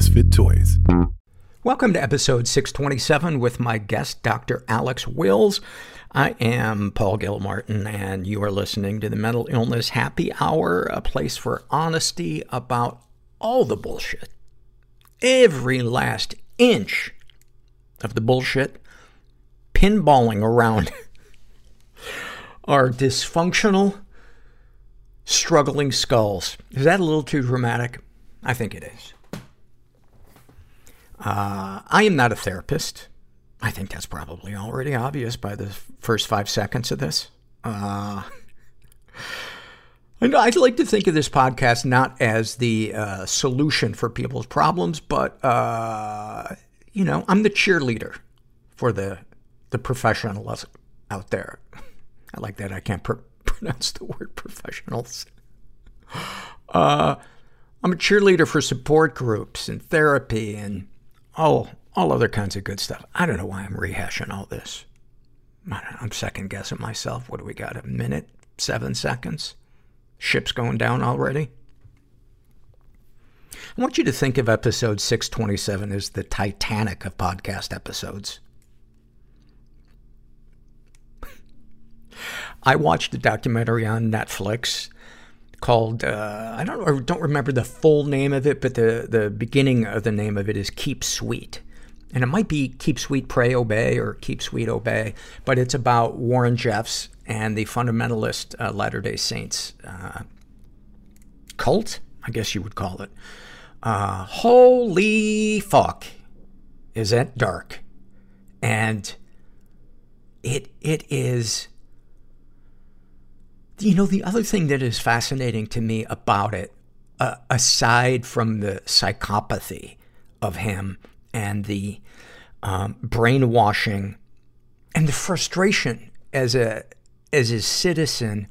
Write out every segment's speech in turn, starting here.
Misfit Toys. Welcome to episode 627 with my guest, Dr. Alex Wills. I am Paul Gilmartin, and you are listening to the Mental Illness Happy Hour, a place for honesty about all the bullshit. Every last inch of the bullshit pinballing around our dysfunctional, struggling skulls. Is that a little too dramatic? I think it is. Uh, I am not a therapist. I think that's probably already obvious by the first five seconds of this. Uh, I'd like to think of this podcast not as the uh, solution for people's problems, but uh, you know, I'm the cheerleader for the the professionals out there. I like that. I can't pr- pronounce the word professionals. Uh, I'm a cheerleader for support groups and therapy and all, all other kinds of good stuff. I don't know why I'm rehashing all this. I'm second guessing myself. What do we got? A minute? Seven seconds? Ship's going down already? I want you to think of episode 627 as the Titanic of podcast episodes. I watched a documentary on Netflix called uh, I don't I don't remember the full name of it, but the the beginning of the name of it is Keep Sweet. And it might be Keep Sweet, Pray, Obey, or Keep Sweet, Obey, but it's about Warren Jeffs and the fundamentalist uh, Latter day Saints uh, cult, I guess you would call it. Uh, holy fuck, is that dark? And it it is you know, the other thing that is fascinating to me about it, uh, aside from the psychopathy of him and the um, brainwashing and the frustration as a as a citizen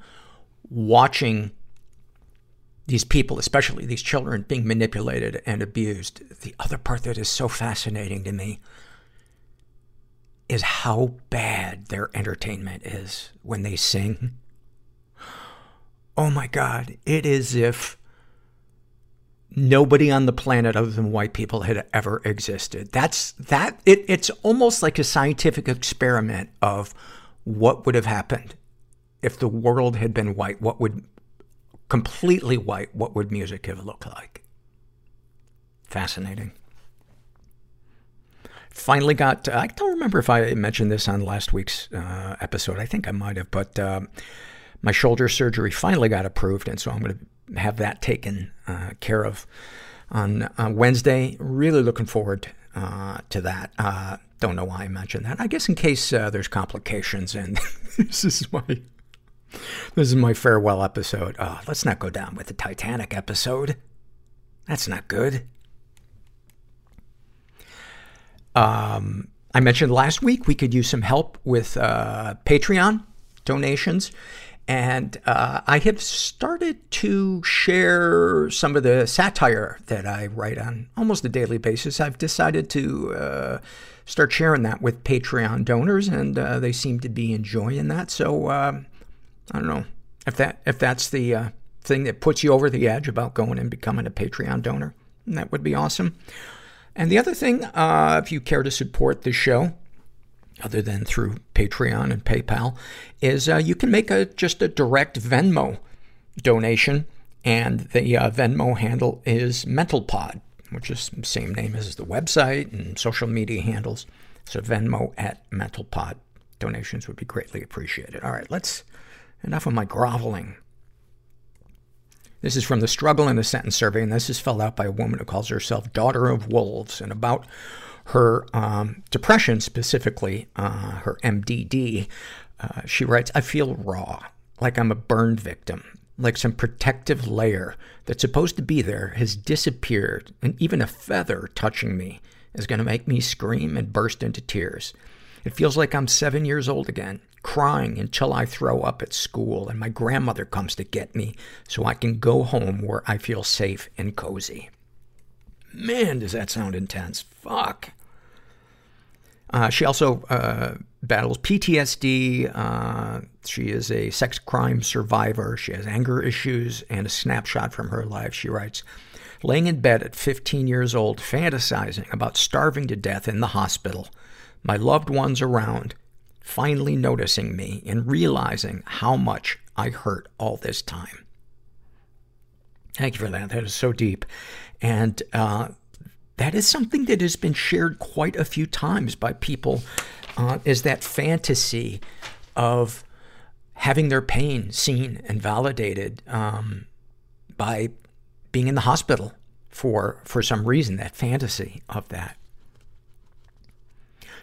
watching these people, especially these children, being manipulated and abused. The other part that is so fascinating to me is how bad their entertainment is when they sing oh my god, it is if nobody on the planet other than white people had ever existed. That's, that, it, it's almost like a scientific experiment of what would have happened if the world had been white. What would, completely white, what would music have looked like? Fascinating. Finally got, I don't remember if I mentioned this on last week's uh, episode. I think I might have, but uh, my shoulder surgery finally got approved, and so I'm going to have that taken uh, care of on uh, Wednesday. Really looking forward uh, to that. Uh, don't know why I mentioned that. I guess in case uh, there's complications, and this is my this is my farewell episode. Oh, let's not go down with the Titanic episode. That's not good. Um, I mentioned last week we could use some help with uh, Patreon donations. And uh, I have started to share some of the satire that I write on almost a daily basis. I've decided to uh, start sharing that with Patreon donors, and uh, they seem to be enjoying that. So um, I don't know if that if that's the uh, thing that puts you over the edge about going and becoming a Patreon donor. That would be awesome. And the other thing, uh, if you care to support the show, other than through Patreon and PayPal, is uh, you can make a just a direct Venmo donation, and the uh, Venmo handle is MentalPod, which is the same name as the website and social media handles. So Venmo at MentalPod. Donations would be greatly appreciated. All right, let's enough of my groveling. This is from the Struggle in a Sentence survey, and this is filled out by a woman who calls herself Daughter of Wolves, and about her um, depression, specifically uh, her MDD, uh, she writes, I feel raw, like I'm a burned victim, like some protective layer that's supposed to be there has disappeared, and even a feather touching me is going to make me scream and burst into tears. It feels like I'm seven years old again, crying until I throw up at school and my grandmother comes to get me so I can go home where I feel safe and cozy. Man, does that sound intense. Fuck. Uh, she also uh, battles PTSD. Uh, she is a sex crime survivor. She has anger issues and a snapshot from her life. She writes, laying in bed at 15 years old, fantasizing about starving to death in the hospital, my loved ones around, finally noticing me and realizing how much I hurt all this time. Thank you for that. That is so deep. And, uh, that is something that has been shared quite a few times by people, uh, is that fantasy of having their pain seen and validated, um, by being in the hospital for, for some reason, that fantasy of that.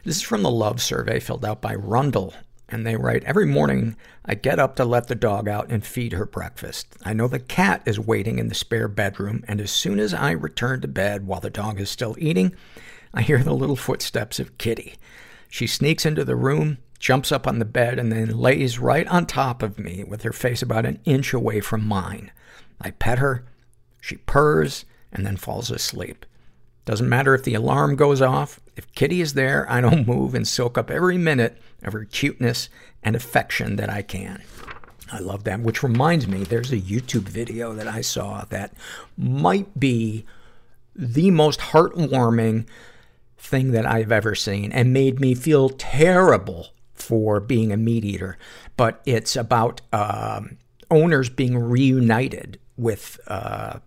This is from the love survey filled out by Rundle. And they write, every morning I get up to let the dog out and feed her breakfast. I know the cat is waiting in the spare bedroom, and as soon as I return to bed while the dog is still eating, I hear the little footsteps of Kitty. She sneaks into the room, jumps up on the bed, and then lays right on top of me with her face about an inch away from mine. I pet her, she purrs, and then falls asleep. Doesn't matter if the alarm goes off. If Kitty is there, I don't move and soak up every minute of her cuteness and affection that I can. I love that. Which reminds me, there's a YouTube video that I saw that might be the most heartwarming thing that I've ever seen and made me feel terrible for being a meat eater. But it's about um, owners being reunited with uh,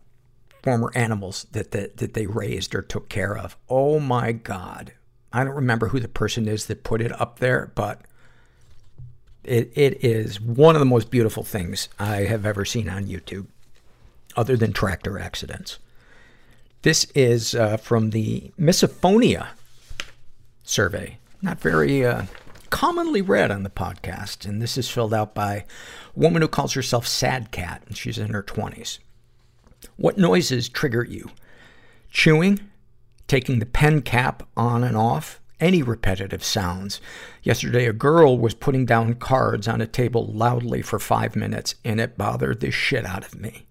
former animals that, that, that they raised or took care of. Oh my God. I don't remember who the person is that put it up there, but it, it is one of the most beautiful things I have ever seen on YouTube, other than tractor accidents. This is uh, from the Misophonia survey. Not very uh, commonly read on the podcast, and this is filled out by a woman who calls herself Sad Cat, and she's in her 20s. What noises trigger you? Chewing, taking the pen cap on and off, any repetitive sounds. Yesterday, a girl was putting down cards on a table loudly for five minutes, and it bothered the shit out of me.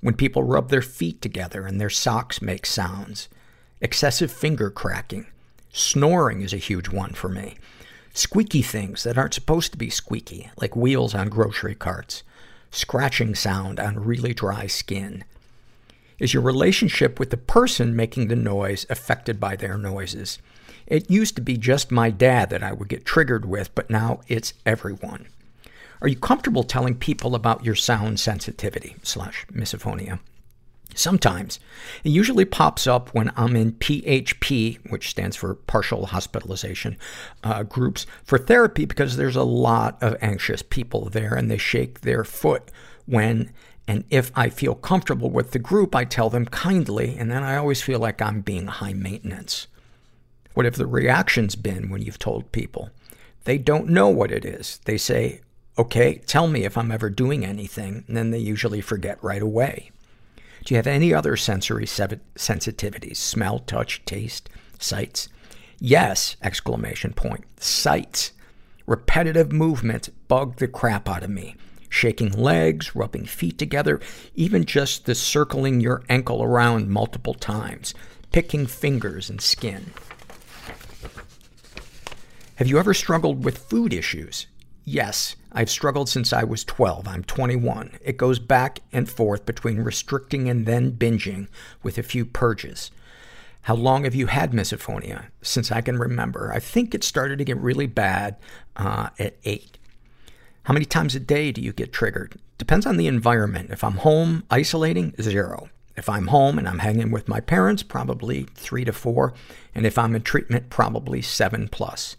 When people rub their feet together and their socks make sounds. Excessive finger cracking. Snoring is a huge one for me. Squeaky things that aren't supposed to be squeaky, like wheels on grocery carts. Scratching sound on really dry skin. Is your relationship with the person making the noise affected by their noises? It used to be just my dad that I would get triggered with, but now it's everyone. Are you comfortable telling people about your sound sensitivity slash misophonia? Sometimes. It usually pops up when I'm in PHP, which stands for partial hospitalization, uh, groups for therapy because there's a lot of anxious people there and they shake their foot when and if I feel comfortable with the group, I tell them kindly, and then I always feel like I'm being high maintenance. What have the reactions been when you've told people? They don't know what it is. They say, okay, tell me if I'm ever doing anything, and then they usually forget right away. Do you have any other sensory sensitivities? Smell, touch, taste, sights? Yes! Exclamation point. Sights. Repetitive movements bug the crap out of me. Shaking legs, rubbing feet together, even just the circling your ankle around multiple times. Picking fingers and skin. Have you ever struggled with food issues? Yes. I've struggled since I was 12. I'm 21. It goes back and forth between restricting and then binging with a few purges. How long have you had misophonia? Since I can remember. I think it started to get really bad uh, at eight. How many times a day do you get triggered? Depends on the environment. If I'm home isolating, zero. If I'm home and I'm hanging with my parents, probably three to four. And if I'm in treatment, probably seven plus.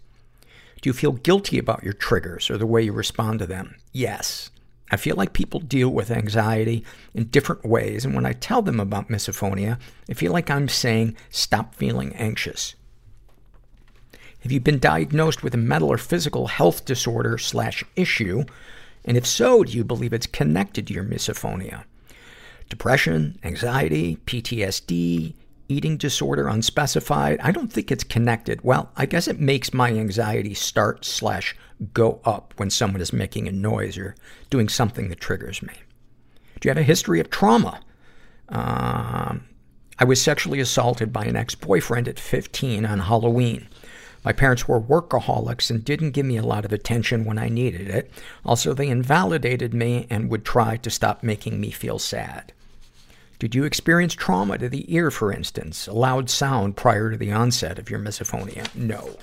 Do you feel guilty about your triggers or the way you respond to them? Yes. I feel like people deal with anxiety in different ways, and when I tell them about misophonia, I feel like I'm saying, stop feeling anxious. Have you been diagnosed with a mental or physical health disorder slash issue? And if so, do you believe it's connected to your misophonia? Depression, anxiety, PTSD, eating disorder, unspecified. I don't think it's connected. Well, I guess it makes my anxiety start slash go up when someone is making a noise or doing something that triggers me. Do you have a history of trauma? Um, I was sexually assaulted by an ex-boyfriend at 15 on Halloween. My parents were workaholics and didn't give me a lot of attention when I needed it. Also, they invalidated me and would try to stop making me feel sad. Did you experience trauma to the ear, for instance? A loud sound prior to the onset of your misophonia? No.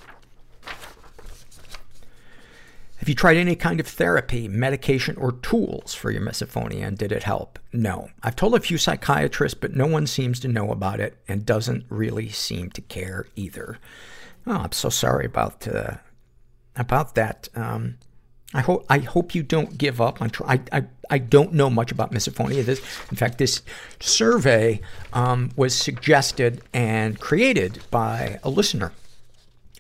Have you tried any kind of therapy, medication, or tools for your misophonia and did it help? No. I've told a few psychiatrists, but no one seems to know about it and doesn't really seem to care either. Oh, I'm so sorry about, uh, about that. Um, I hope, I hope you don't give up on try- I, I, I don't know much about misophonia. This, in fact, this survey, um, was suggested and created by a listener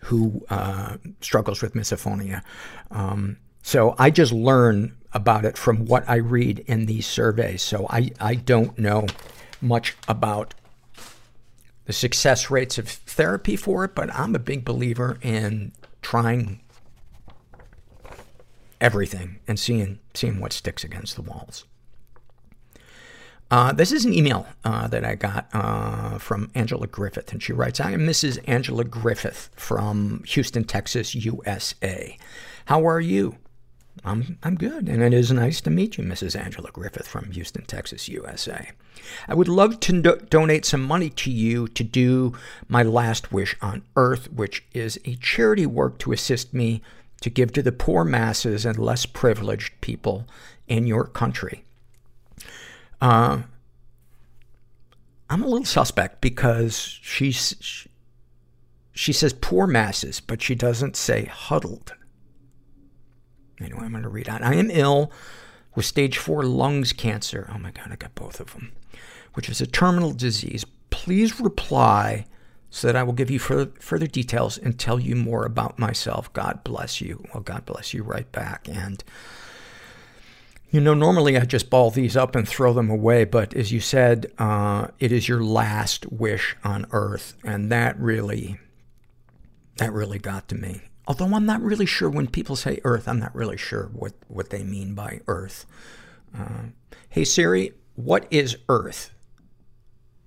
who uh, struggles with misophonia. Um, so I just learn about it from what I read in these surveys. So I, I don't know much about the success rates of therapy for it, but I'm a big believer in trying everything and seeing, seeing what sticks against the walls. Uh, this is an email uh, that I got uh, from Angela Griffith, and she writes, "I am Mrs. Angela Griffith from Houston, Texas, USA. How are you? I'm I'm good, and it is nice to meet you, Mrs. Angela Griffith from Houston, Texas, USA. I would love to do- donate some money to you to do my last wish on Earth, which is a charity work to assist me to give to the poor masses and less privileged people in your country." Uh, I'm a little suspect because she's, she, she says poor masses, but she doesn't say huddled. Anyway, I'm going to read on. I am ill with stage four lungs cancer. Oh my God, I got both of them, which is a terminal disease. Please reply so that I will give you further, further details and tell you more about myself. God bless you. Well, God bless you right back. And, you know, normally I just ball these up and throw them away, but as you said, uh, it is your last wish on earth, and that really, that really got to me. Although I'm not really sure when people say earth, I'm not really sure what, what they mean by earth. Uh, hey Siri, what is earth?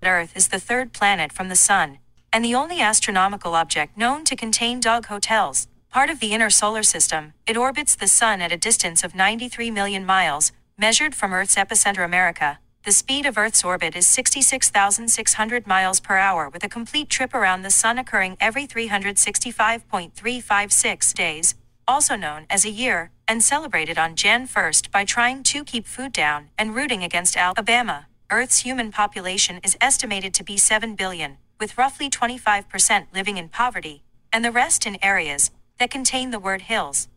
Earth is the third planet from the sun, and the only astronomical object known to contain dog hotels. Part of the inner solar system, it orbits the Sun at a distance of 93 million miles, measured from Earth's epicenter America. The speed of Earth's orbit is 66,600 miles per hour, with a complete trip around the Sun occurring every 365.356 days, also known as a year, and celebrated on Jan 1st by trying to keep food down and rooting against Alabama. Earth's human population is estimated to be 7 billion, with roughly 25% living in poverty, and the rest in areas that contain the word hills.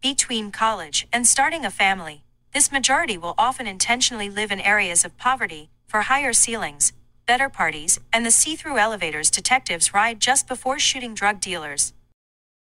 Between college and starting a family, this majority will often intentionally live in areas of poverty for higher ceilings, better parties, and the see through elevators detectives ride just before shooting drug dealers.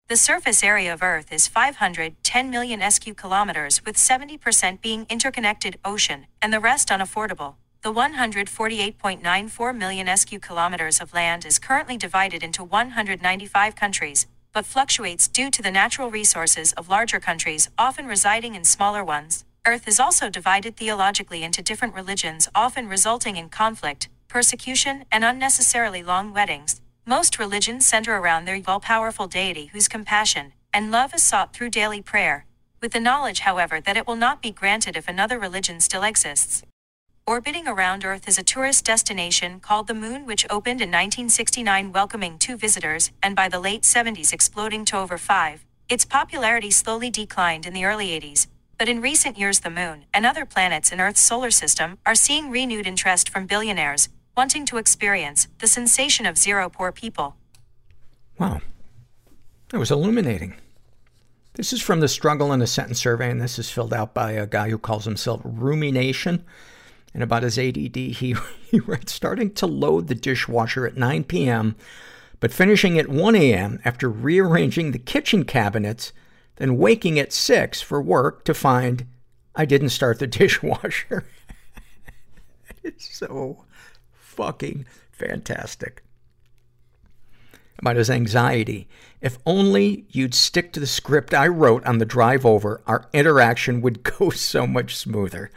The surface area of Earth is 510 million SQ kilometers, with 70% being interconnected ocean and the rest unaffordable. The 148.94 million SQ kilometers of land is currently divided into 195 countries, but fluctuates due to the natural resources of larger countries often residing in smaller ones. Earth is also divided theologically into different religions, often resulting in conflict, persecution, and unnecessarily long weddings. Most religions center around their all powerful deity whose compassion and love is sought through daily prayer, with the knowledge, however, that it will not be granted if another religion still exists. Orbiting around Earth is a tourist destination called the Moon, which opened in 1969, welcoming two visitors, and by the late 70s, exploding to over five. Its popularity slowly declined in the early 80s, but in recent years, the Moon and other planets in Earth's solar system are seeing renewed interest from billionaires wanting to experience the sensation of zero poor people. Wow. That was illuminating. This is from the Struggle in a Sentence survey, and this is filled out by a guy who calls himself Rumination. And about his ADD, he, he writes, starting to load the dishwasher at 9 p.m., but finishing at 1 a.m. after rearranging the kitchen cabinets, then waking at 6 for work to find I didn't start the dishwasher. it's so fucking fantastic. About his anxiety. If only you'd stick to the script I wrote on the drive over, our interaction would go so much smoother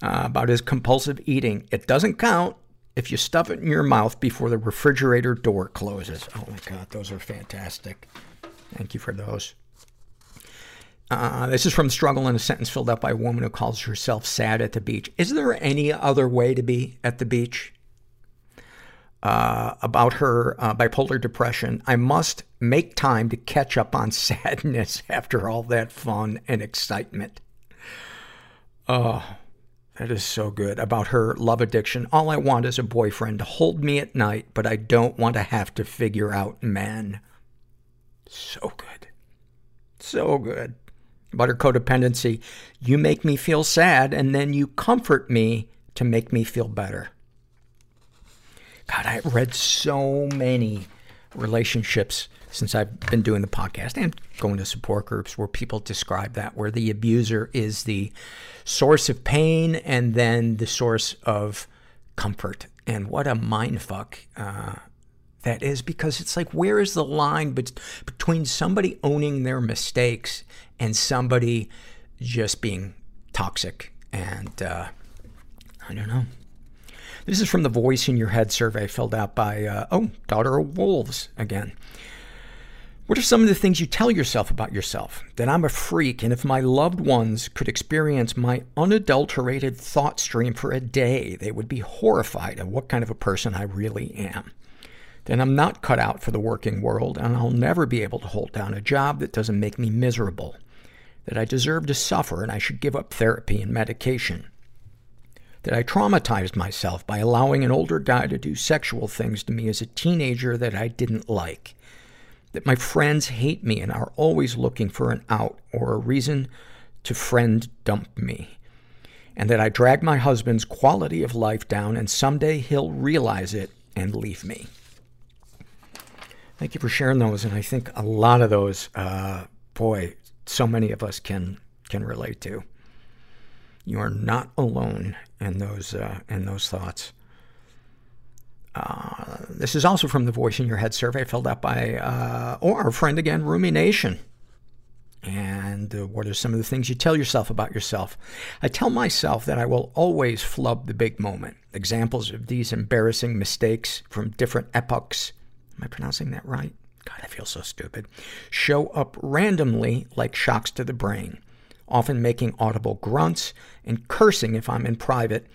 uh, about his compulsive eating. It doesn't count if you stuff it in your mouth before the refrigerator door closes. Oh my God, those are fantastic. Thank you for those. Uh, this is from Struggle in a Sentence filled out by a woman who calls herself sad at the beach. Is there any other way to be at the beach? Uh, about her uh, bipolar depression. I must make time to catch up on sadness after all that fun and excitement. Oh, that is so good. About her love addiction. All I want is a boyfriend to hold me at night, but I don't want to have to figure out men. So good. So good. About her codependency. You make me feel sad and then you comfort me to make me feel better. God, I read so many relationships since I've been doing the podcast and going to support groups where people describe that, where the abuser is the source of pain and then the source of comfort. And what a mindfuck uh, that is because it's like, where is the line between somebody owning their mistakes and somebody just being toxic? And uh, I don't know. This is from the Voice in Your Head survey filled out by, uh, oh, Daughter of Wolves again. What are some of the things you tell yourself about yourself? That I'm a freak, and if my loved ones could experience my unadulterated thought stream for a day, they would be horrified at what kind of a person I really am. Then I'm not cut out for the working world, and I'll never be able to hold down a job that doesn't make me miserable. That I deserve to suffer and I should give up therapy and medication that I traumatized myself by allowing an older guy to do sexual things to me as a teenager that I didn't like. That my friends hate me and are always looking for an out or a reason to friend dump me. And that I drag my husband's quality of life down and someday he'll realize it and leave me. Thank you for sharing those. And I think a lot of those, uh, boy, so many of us can, can relate to. You are not alone in those, uh, in those thoughts. Uh, this is also from the Voice in Your Head survey filled out by, uh, or our friend again, Rumination. And uh, what are some of the things you tell yourself about yourself? I tell myself that I will always flub the big moment. Examples of these embarrassing mistakes from different epochs. Am I pronouncing that right? God, I feel so stupid. Show up randomly like shocks to the brain often making audible grunts and cursing if I'm in private,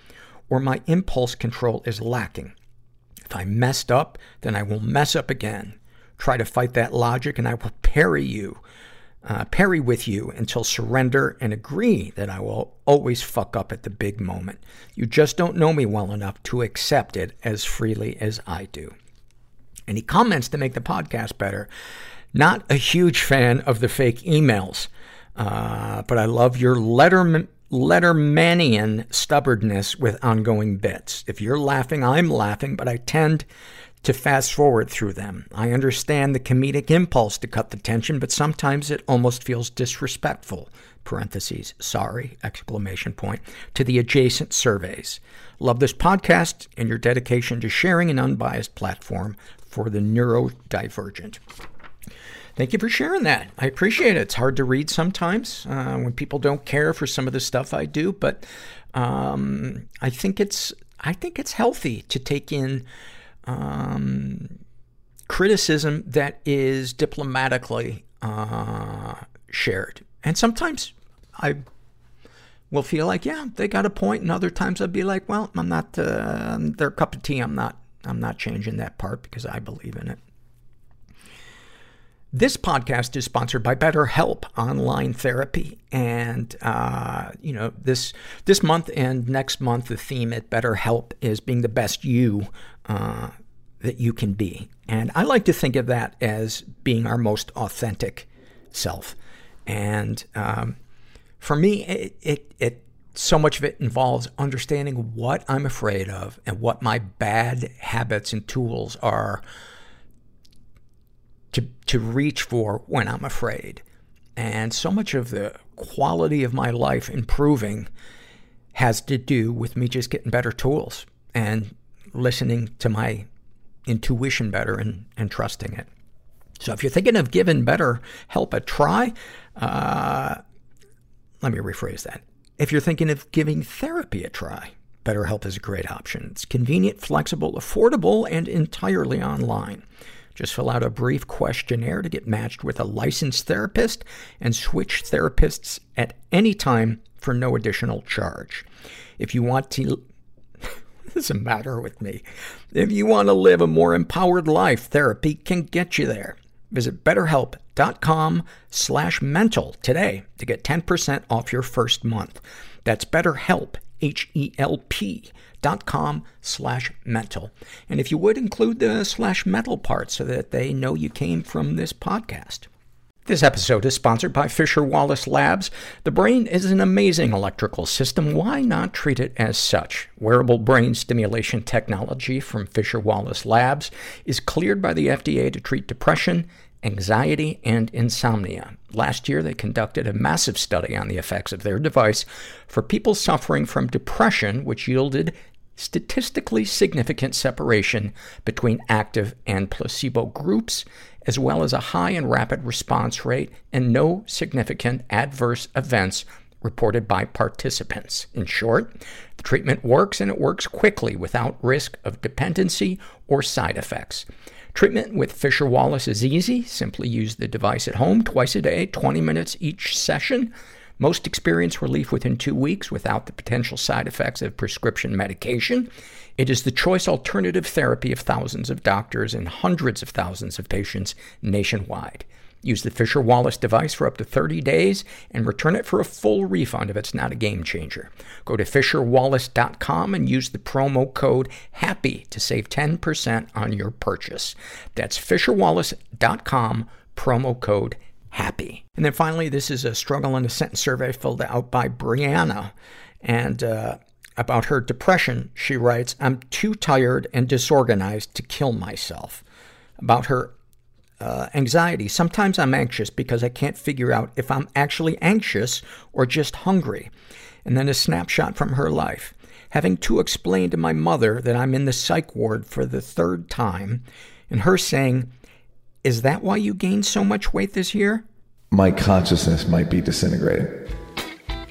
or my impulse control is lacking. If I messed up, then I will mess up again. Try to fight that logic and I will parry you, uh, parry with you until surrender and agree that I will always fuck up at the big moment. You just don't know me well enough to accept it as freely as I do. He comments to make the podcast better. Not a huge fan of the fake emails. Uh, but I love your Letterman, Lettermanian stubbornness with ongoing bits. If you're laughing, I'm laughing, but I tend to fast forward through them. I understand the comedic impulse to cut the tension, but sometimes it almost feels disrespectful. Parentheses, sorry, exclamation point, to the adjacent surveys. Love this podcast and your dedication to sharing an unbiased platform for the neurodivergent. Thank you for sharing that. I appreciate it. It's hard to read sometimes uh, when people don't care for some of the stuff I do, but um, I think it's I think it's healthy to take in um, criticism that is diplomatically uh, shared. And sometimes I will feel like, yeah, they got a point, and other times I'll be like, well, I'm not uh, their cup of tea. I'm not. I'm not changing that part because I believe in it. This podcast is sponsored by BetterHelp Online Therapy. And, uh, you know, this, this month and next month, the theme at BetterHelp is being the best you, uh, that you can be. And I like to think of that as being our most authentic self. And, um, for me, it, it, it, so much of it involves understanding what I'm afraid of and what my bad habits and tools are to, to reach for when I'm afraid. And so much of the quality of my life improving has to do with me just getting better tools and listening to my intuition better and, and trusting it. So if you're thinking of giving better help a try, uh, let me rephrase that. If you're thinking of giving therapy a try, BetterHelp is a great option. It's convenient, flexible, affordable, and entirely online. Just fill out a brief questionnaire to get matched with a licensed therapist and switch therapists at any time for no additional charge. If you want to, what's the matter with me? If you want to live a more empowered life, therapy can get you there. Visit betterhelp.com slash mental today to get 10% off your first month. That's betterhelp, H-E-L-P dot com slash mental. And if you would include the slash mental part so that they know you came from this podcast. This episode is sponsored by Fisher Wallace Labs. The brain is an amazing electrical system. Why not treat it as such? Wearable brain stimulation technology from Fisher Wallace Labs is cleared by the FDA to treat depression, anxiety, and insomnia. Last year, they conducted a massive study on the effects of their device for people suffering from depression, which yielded statistically significant separation between active and placebo groups, as well as a high and rapid response rate and no significant adverse events reported by participants. In short, the treatment works and it works quickly without risk of dependency or side effects. Treatment with Fisher Wallace is easy. Simply use the device at home twice a day, 20 minutes each session. Most experience relief within two weeks without the potential side effects of prescription medication. It is the choice alternative therapy of thousands of doctors and hundreds of thousands of patients nationwide. Use the Fisher Wallace device for up to 30 days and return it for a full refund if it's not a game changer. Go to FisherWallace.com and use the promo code HAPPY to save 10% on your purchase. That's FisherWallace.com, promo code HAPPY. And then finally, this is a struggle in a sentence survey filled out by Brianna. And, uh, about her depression, she writes, I'm too tired and disorganized to kill myself. About her uh, anxiety. Sometimes I'm anxious because I can't figure out if I'm actually anxious or just hungry. And then a snapshot from her life. Having to explain to my mother that I'm in the psych ward for the third time, and her saying, Is that why you gained so much weight this year? My consciousness might be disintegrating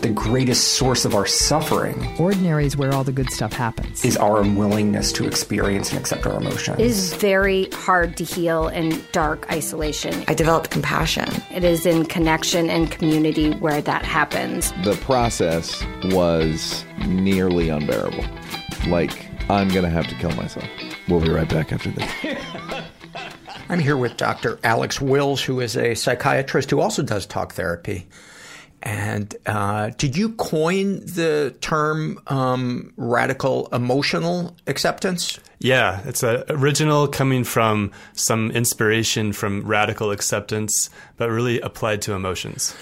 the greatest source of our suffering. Ordinary is where all the good stuff happens. Is our unwillingness to experience and accept our emotions. It is very hard to heal in dark isolation. I developed compassion. It is in connection and community where that happens. The process was nearly unbearable. Like, I'm gonna have to kill myself. We'll be right back after this. I'm here with Dr. Alex Wills, who is a psychiatrist who also does talk therapy. And uh, did you coin the term um, radical emotional acceptance? Yeah, it's a original coming from some inspiration from radical acceptance, but really applied to emotions.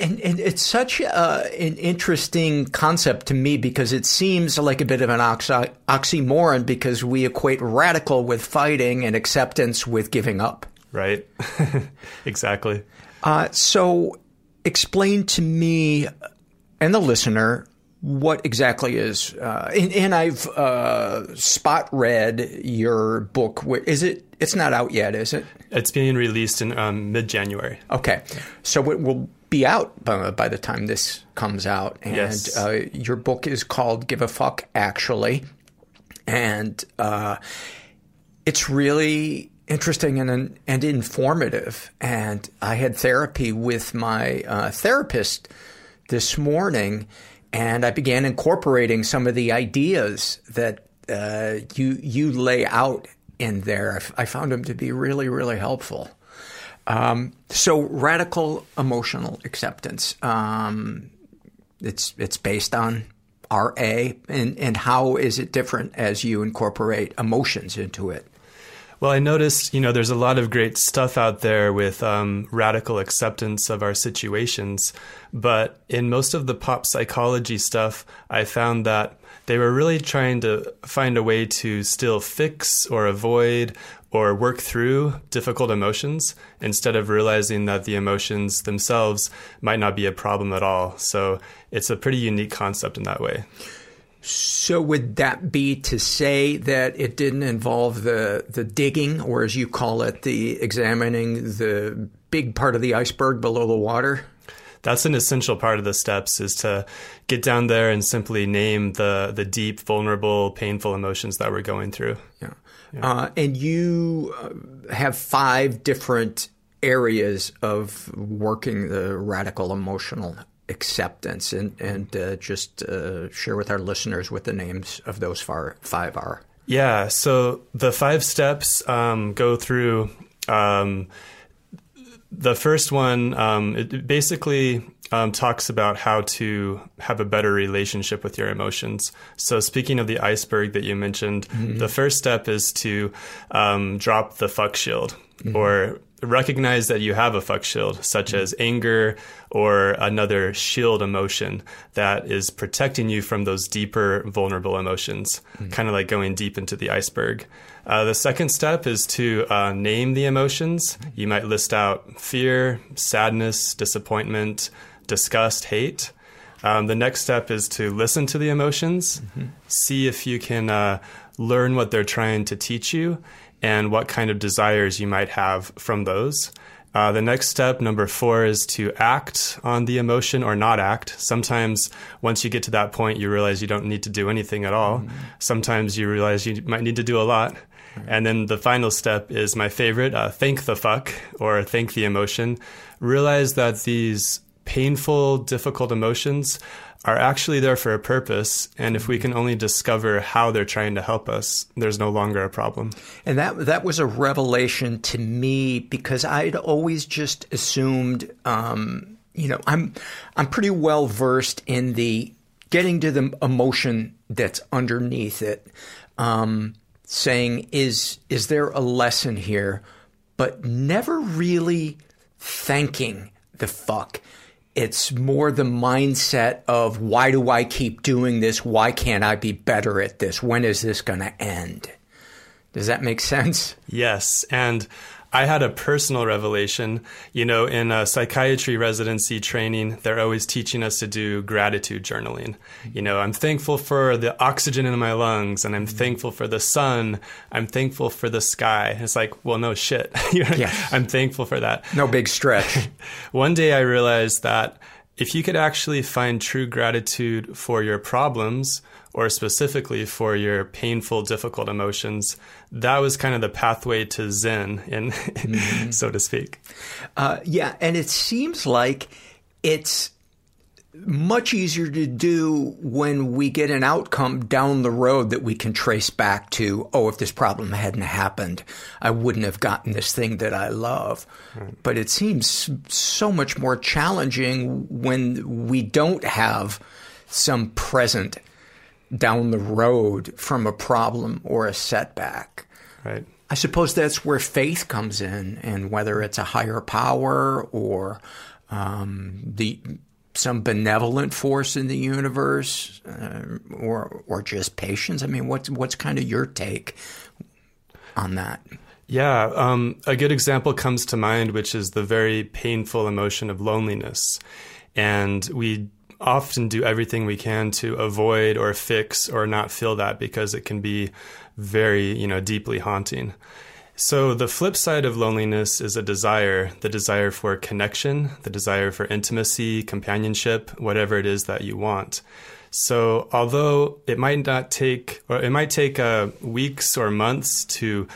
And, and it's such uh, an interesting concept to me because it seems like a bit of an oxy- oxymoron because we equate radical with fighting and acceptance with giving up. Right. exactly. Uh, so explain to me and the listener what exactly is uh, and, and, I've uh, spot read your book. Is it? It's not out yet, is it? It's being released in um, mid January. Okay, so it will be out by, by the time this comes out. And yes. uh, your book is called "Give a Fuck," actually, and uh, it's really interesting and and informative. And I had therapy with my uh, therapist this morning, and I began incorporating some of the ideas that uh, you you lay out in there. I found them to be really really helpful. Um, so radical emotional acceptance. Um, it's it's based on RA, and and how is it different as you incorporate emotions into it? Well, I noticed, you know, there's a lot of great stuff out there with um, radical acceptance of our situations. But in most of the pop psychology stuff, I found that they were really trying to find a way to still fix or avoid or work through difficult emotions instead of realizing that the emotions themselves might not be a problem at all. So it's a pretty unique concept in that way. So would that be to say that it didn't involve the the digging, or as you call it, the examining the big part of the iceberg below the water? That's an essential part of the steps is to get down there and simply name the the deep, vulnerable, painful emotions that we're going through. Yeah. Uh, and you uh, have five different areas of working the radical emotional acceptance, and and uh, just uh, share with our listeners what the names of those far, five are. Yeah. So the five steps um, go through. Um, the first one, um, it basically um, talks about how to have a better relationship with your emotions. So, speaking of the iceberg that you mentioned, mm-hmm. the first step is to um, drop the fuck shield mm-hmm. or recognize that you have a fuck shield, such mm-hmm. as anger or another shield emotion that is protecting you from those deeper, vulnerable emotions, mm-hmm. kind of like going deep into the iceberg. Uh, the second step is to uh, name the emotions. You might list out fear, sadness, disappointment, disgust, hate. Um, the next step is to listen to the emotions, mm-hmm. see if you can uh, learn what they're trying to teach you and what kind of desires you might have from those. Uh, the next step, number four, is to act on the emotion or not act. Sometimes, once you get to that point, you realize you don't need to do anything at all. Mm-hmm. Sometimes you realize you might need to do a lot. And then the final step is my favorite uh, thank the fuck or thank the emotion. Realize that these painful, difficult emotions are actually there for a purpose. And if we can only discover how they're trying to help us, there's no longer a problem. And that that was a revelation to me because I'd always just assumed, um, you know, I'm I'm pretty well versed in the getting to the emotion that's underneath it. Um, saying, is, is there a lesson here? But never really thanking the fuck. It's more the mindset of why do I keep doing this? Why can't I be better at this? When is this going to end? Does that make sense? Yes. And I had a personal revelation. You know, in a psychiatry residency training, they're always teaching us to do gratitude journaling. You know, I'm thankful for the oxygen in my lungs, and I'm mm-hmm. thankful for the sun. I'm thankful for the sky. It's like, well, no shit. yes. I'm thankful for that. No big stretch. One day I realized that if you could actually find true gratitude for your problems, or specifically for your painful, difficult emotions, that was kind of the pathway to Zen, in, mm-hmm. so to speak. Uh, yeah, and it seems like it's much easier to do when we get an outcome down the road that we can trace back to, oh, if this problem hadn't happened, I wouldn't have gotten this thing that I love. Right. But it seems so much more challenging when we don't have some present down the road from a problem or a setback. Right. I suppose that's where faith comes in, and whether it's a higher power or um, the some benevolent force in the universe, uh, or or just patience. I mean, what's what's kind of your take on that? Yeah, um, a good example comes to mind, which is the very painful emotion of loneliness, and we often do everything we can to avoid or fix or not feel that because it can be very, you know, deeply haunting. So the flip side of loneliness is a desire, the desire for connection, the desire for intimacy, companionship, whatever it is that you want. So although it might not take, or it might take uh, weeks or months to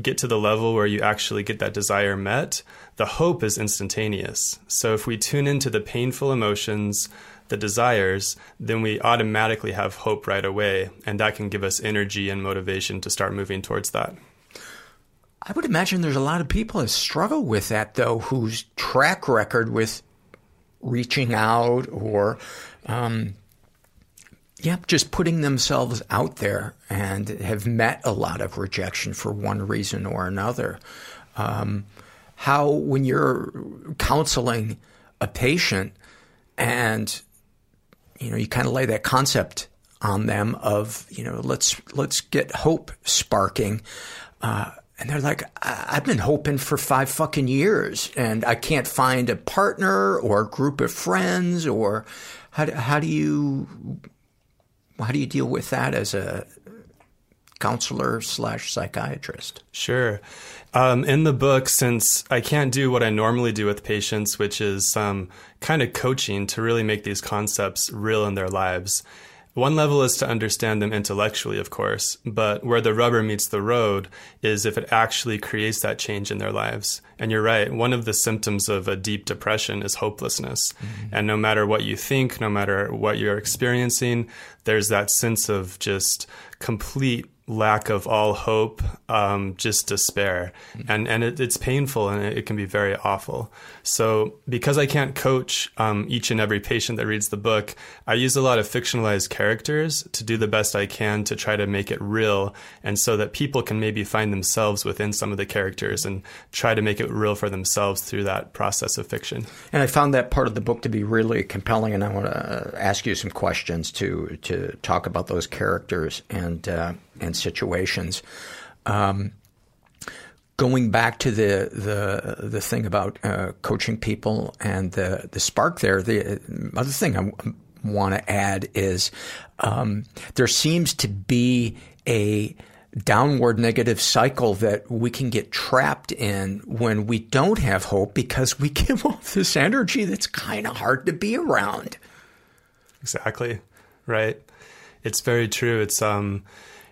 get to the level where you actually get that desire met, the hope is instantaneous. So if we tune into the painful emotions, the desires, then we automatically have hope right away. And that can give us energy and motivation to start moving towards that. I would imagine there's a lot of people that struggle with that, though, whose track record with reaching out or, um, yeah, just putting themselves out there and have met a lot of rejection for one reason or another. Um, how, when you're counseling a patient and you know, you kind of lay that concept on them of, you know, let's let's get hope sparking. Uh, and they're like, I've been hoping for five fucking years, and I can't find a partner or a group of friends. Or how do, how do you how do you deal with that as a counselor slash psychiatrist? Sure. Um, in the book, since I can't do what I normally do with patients, which is um, kind of coaching to really make these concepts real in their lives. One level is to understand them intellectually, of course, but where the rubber meets the road is if it actually creates that change in their lives. And you're right, one of the symptoms of a deep depression is hopelessness. Mm-hmm. And no matter what you think, no matter what you're experiencing, there's that sense of just complete lack of all hope, um, just despair, and and it, it's painful and it, can be very awful. So because I can't coach um, each and every patient that reads the book, I use a lot of fictionalized characters to do the best I can to try to make it real, and so that people can maybe find themselves within some of the characters and try to make it real for themselves through that process of fiction. And I found that part of the book to be really compelling, and I want to ask you some questions to to talk about those characters and. Uh, and situations. Um, going back to the the the thing about uh, coaching people and the the spark there, the other thing I want to add is um, there seems to be a downward negative cycle that we can get trapped in when we don't have hope because we give off this energy that's kind of hard to be around. Exactly. Right. It's very true. It's um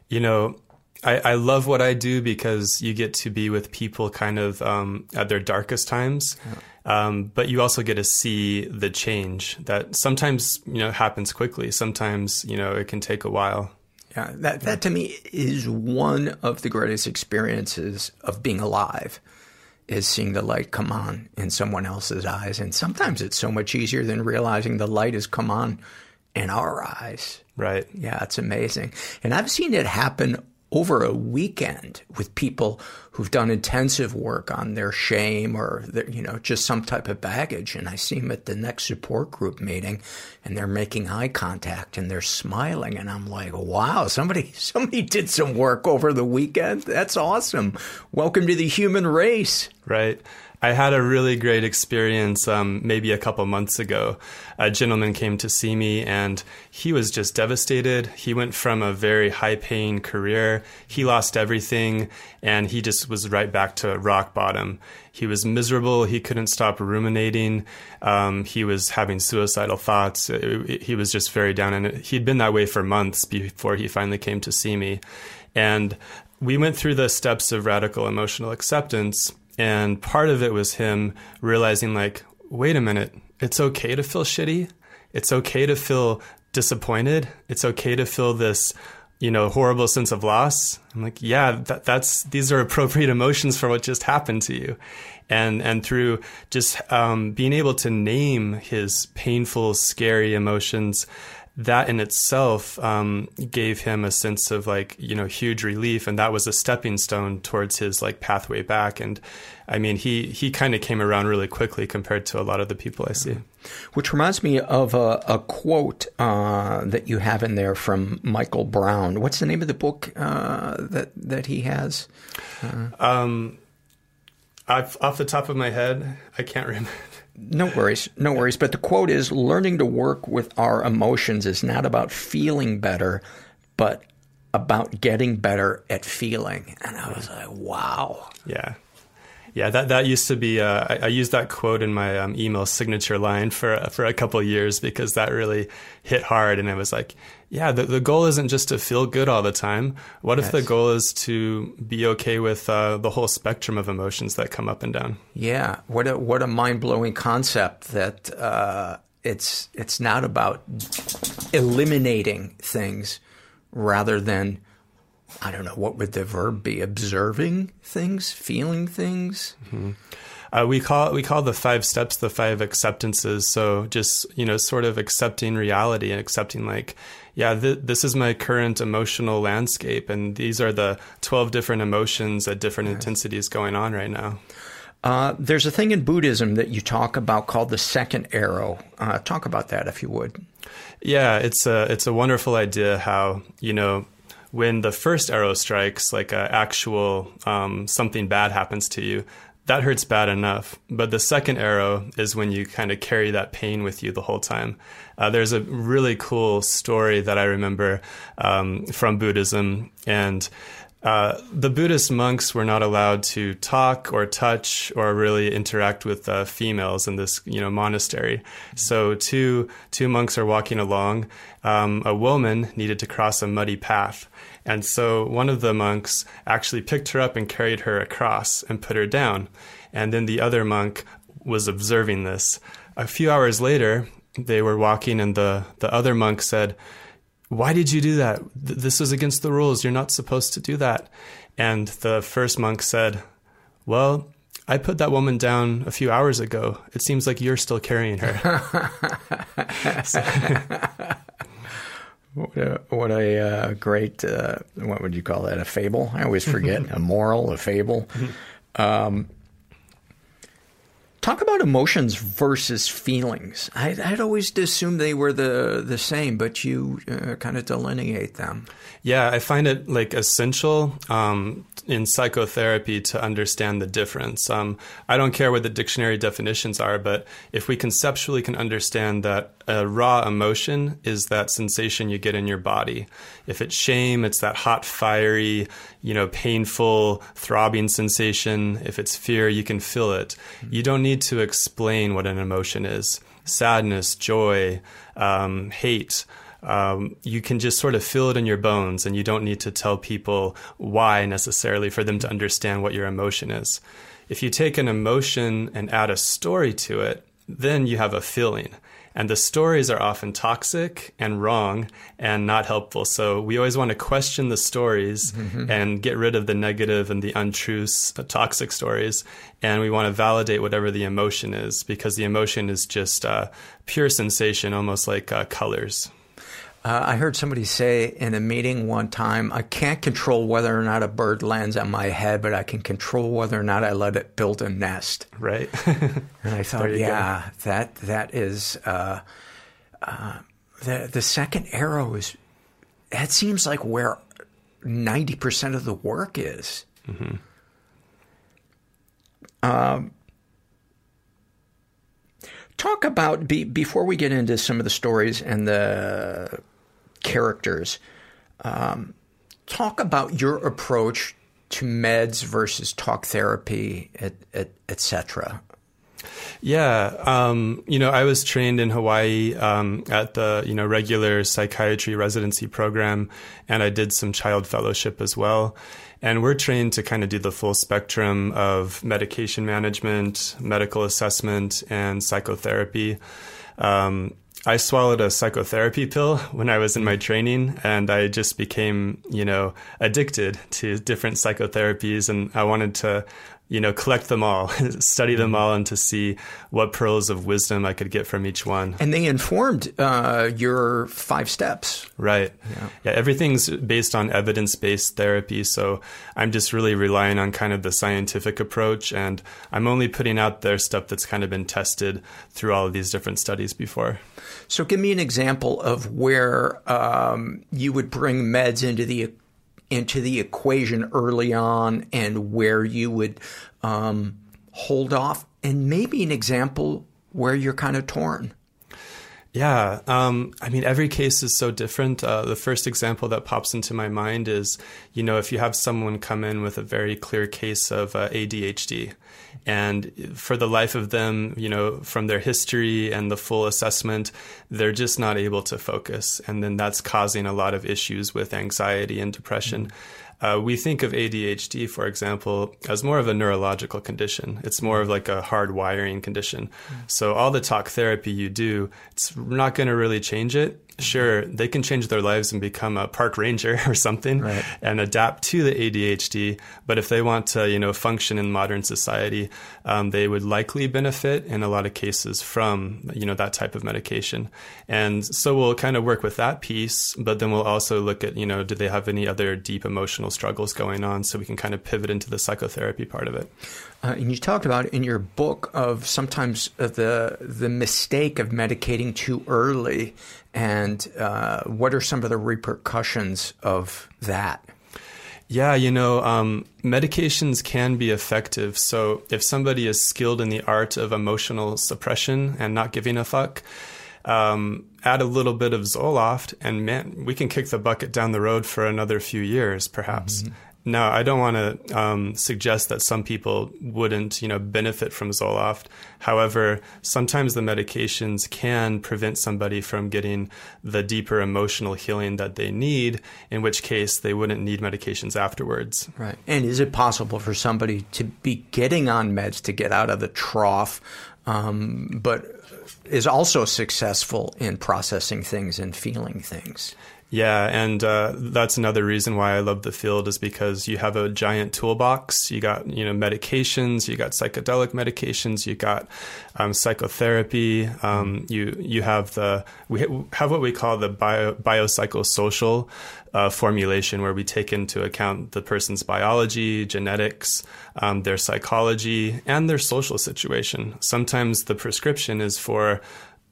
you know, I, I, love what I do because you get to be with people kind of um, at their darkest times. Yeah. Um, but you also get to see the change that sometimes, you know, happens quickly. Sometimes, you know, it can take a while. Yeah, that, that to me is one of the greatest experiences of being alive is seeing the light come on in someone else's eyes. And sometimes it's so much easier than realizing the light has come on in our eyes. Right. Yeah, it's amazing. And I've seen it happen over a weekend with people who've done intensive work on their shame or their, you know just some type of baggage. And i see them at the next support group meeting and they're making eye contact and they're smiling. And i'm like wow somebody somebody did some work over the weekend. That's awesome. Welcome to the human race. Right I had a really great experience um, maybe a couple months ago. A gentleman came to see me and he was just devastated. He went from a very high paying career, he lost everything, and he just was right back to rock bottom. He was miserable. He couldn't stop ruminating. Um, he was having suicidal thoughts. It, it, he was just very down. And he'd been that way for months before he finally came to see me. And we went through the steps of radical emotional acceptance and part of it was him realizing, like, wait a minute, it's okay to feel shitty. It's okay to feel disappointed. It's okay to feel this, you know, horrible sense of loss. I'm like, yeah, that, that's these are appropriate emotions for what just happened to you, and and through just um, being able to name his painful, scary emotions, that in itself um, gave him a sense of like you know huge relief and that was a stepping stone towards his like pathway back. And i mean he he kind of came around really quickly compared to a lot of the people i see. Which reminds me of a, a quote uh, that you have in there from michael brown. What's the name of the book uh, that that he has? Uh, um, off, off the top of my head i can't remember no worries, no worries. But the quote is learning to work with our emotions is not about feeling better, but about getting better at feeling. And I was like, wow. Yeah. Yeah, that, that used to be, uh, I, I, used that quote in my um, email signature line for, for a couple years because that really hit hard. And it was like, yeah, the, the goal isn't just to feel good all the time. What yes. if the goal is to be okay with uh, the whole spectrum of emotions that come up and down? Yeah, what a what a mind blowing concept that uh, it's it's not about eliminating things rather than I don't know what would the verb be observing things, feeling things. Mm-hmm. Uh, we call we call the five steps the five acceptances. So just you know, sort of accepting reality and accepting like yeah, th- this is my current emotional landscape, and these are the 12 different emotions at different intensities going on right now. Uh, there's a thing in Buddhism that you talk about called the second arrow. Uh, talk about that if you would. Yeah, it's a it's a wonderful idea how you know when the first arrow strikes, like a actual um, something bad happens to you, that hurts bad enough. But the second arrow is when you kind of carry that pain with you the whole time. Uh, there's a really cool story that I remember um, from Buddhism, and uh, the Buddhist monks were not allowed to talk or touch or really interact with uh, females in this, you know, monastery. So two two monks are walking along. Um, a woman needed to cross a muddy path, and so one of the monks actually picked her up and carried her across and put her down. And then the other monk was observing this. A few hours later, they were walking, and the the other monk said why did you do that? This is against the rules. You're not supposed to do that. And the first monk said, Well, I put that woman down a few hours ago. It seems like you're still carrying her. what a, what a uh, great, uh, what would you call that? A fable? I always forget. a moral, a fable. Um, Talk about emotions versus feelings. I, would always assumed they were the the same, but you uh, kind of delineate them. Yeah, I find it like essential um, in psychotherapy to understand the difference. Um, I don't care what the dictionary definitions are, but if we conceptually can understand that a raw emotion is that sensation you get in your body. If it's shame, it's that hot, fiery, you know, painful, throbbing sensation. If it's fear, you can feel it. You don't need to explain what an emotion is. Sadness, joy, um, hate. Um, you can just sort of feel it in your bones, and you don't need to tell people why necessarily for them to understand what your emotion is. If you take an emotion and add a story to it, then you have a feeling. And the stories are often toxic and wrong and not helpful. So we always want to question the stories mm-hmm. and get rid of the negative and the untrue, the toxic stories. And we want to validate whatever the emotion is because the emotion is just uh, pure sensation, almost like uh, colors. Uh, I heard somebody say in a meeting one time, I can't control whether or not a bird lands on my head, but I can control whether or not I let it build a nest. Right. and I thought, yeah, go. that that is uh, uh, the the second arrow is that seems like where ninety percent of the work is. Mm-hmm. Um, talk about be, before we get into some of the stories and the characters. Um, talk about your approach to meds versus talk therapy, etc. Et, cetera. yeah, um, you know, I was trained in Hawaii um, at the you know regular psychiatry residency program, and I did some child fellowship as well. And we're trained to kind of do the full spectrum of medication management, medical assessment, and psychotherapy. Um, I swallowed a psychotherapy pill when I was in my training, and I just became, you know, addicted to different psychotherapies. And I wanted to you know, collect them all, study them mm-hmm. all, and to see what pearls of wisdom I could get from each one. And they informed uh, your five steps. Right. Yeah. yeah everything's based on evidence based therapy. So I'm just really relying on kind of the scientific approach. And I'm only putting out there stuff that's kind of been tested through all of these different studies before. So give me an example of where um, you would bring meds into the into the equation early on and where you would um, hold off, and maybe an example where you're kind of torn. Yeah, um, I mean, every case is so different. Uh, the first example that pops into my mind is, you know, if you have someone come in with a very clear case of uh, ADHD, and for the life of them, you know, from their history and the full assessment, they're just not able to focus. And then that's causing a lot of issues with anxiety and depression. Mm-hmm. Uh, we think of ADHD, for example, as more of a neurological condition. It's more of like a hard wiring condition. Mm-hmm. So all the talk therapy you do, it's not going to really change it sure they can change their lives and become a park ranger or something right. and adapt to the ADHD. But if they want to, you know, function in modern society, um, they would likely benefit in a lot of cases from, you know, that type of medication. And so we'll kind of work with that piece, but then we'll also look at, you know, do they have any other deep emotional struggles going on so we can kind of pivot into the psychotherapy part of it. Uh, and you talked about in your book of sometimes the the mistake of medicating too early, and uh, what are some of the repercussions of that? Yeah, you know, um, medications can be effective. So if somebody is skilled in the art of emotional suppression and not giving a fuck, um, add a little bit of Zoloft, and man, we can kick the bucket down the road for another few years, perhaps. Mm-hmm. Now, I don't want to um, suggest that some people wouldn't, you know, benefit from Zoloft. However, sometimes the medications can prevent somebody from getting the deeper emotional healing that they need. In which case, they wouldn't need medications afterwards. Right. And is it possible for somebody to be getting on meds to get out of the trough, um, but is also successful in processing things and feeling things? Yeah, and uh, that's another reason why I love the field is because you have a giant toolbox. You got you know medications, you got psychedelic medications, you got um, psychotherapy. Um, you you have the we have what we call the bio, biopsychosocial uh, formulation, where we take into account the person's biology, genetics, um, their psychology, and their social situation. Sometimes the prescription is for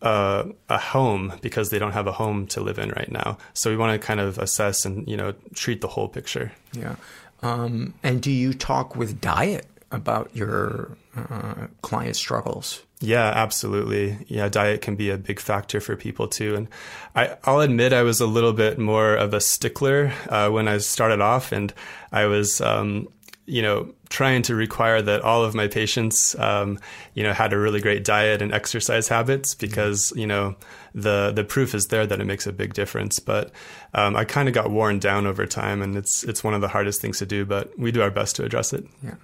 uh, a home because they don't have a home to live in right now. So we want to kind of assess and you know treat the whole picture. Yeah. Um, and do you talk with diet about your uh, client struggles? Yeah, absolutely. Yeah, diet can be a big factor for people too. And I, will admit I was a little bit more of a stickler uh, when I started off, and I was, um, you know, trying to require that all of my patients, um, you know, had a really great diet and exercise habits because you know the the proof is there that it makes a big difference. But um, I kind of got worn down over time, and it's it's one of the hardest things to do. But we do our best to address it. Yeah.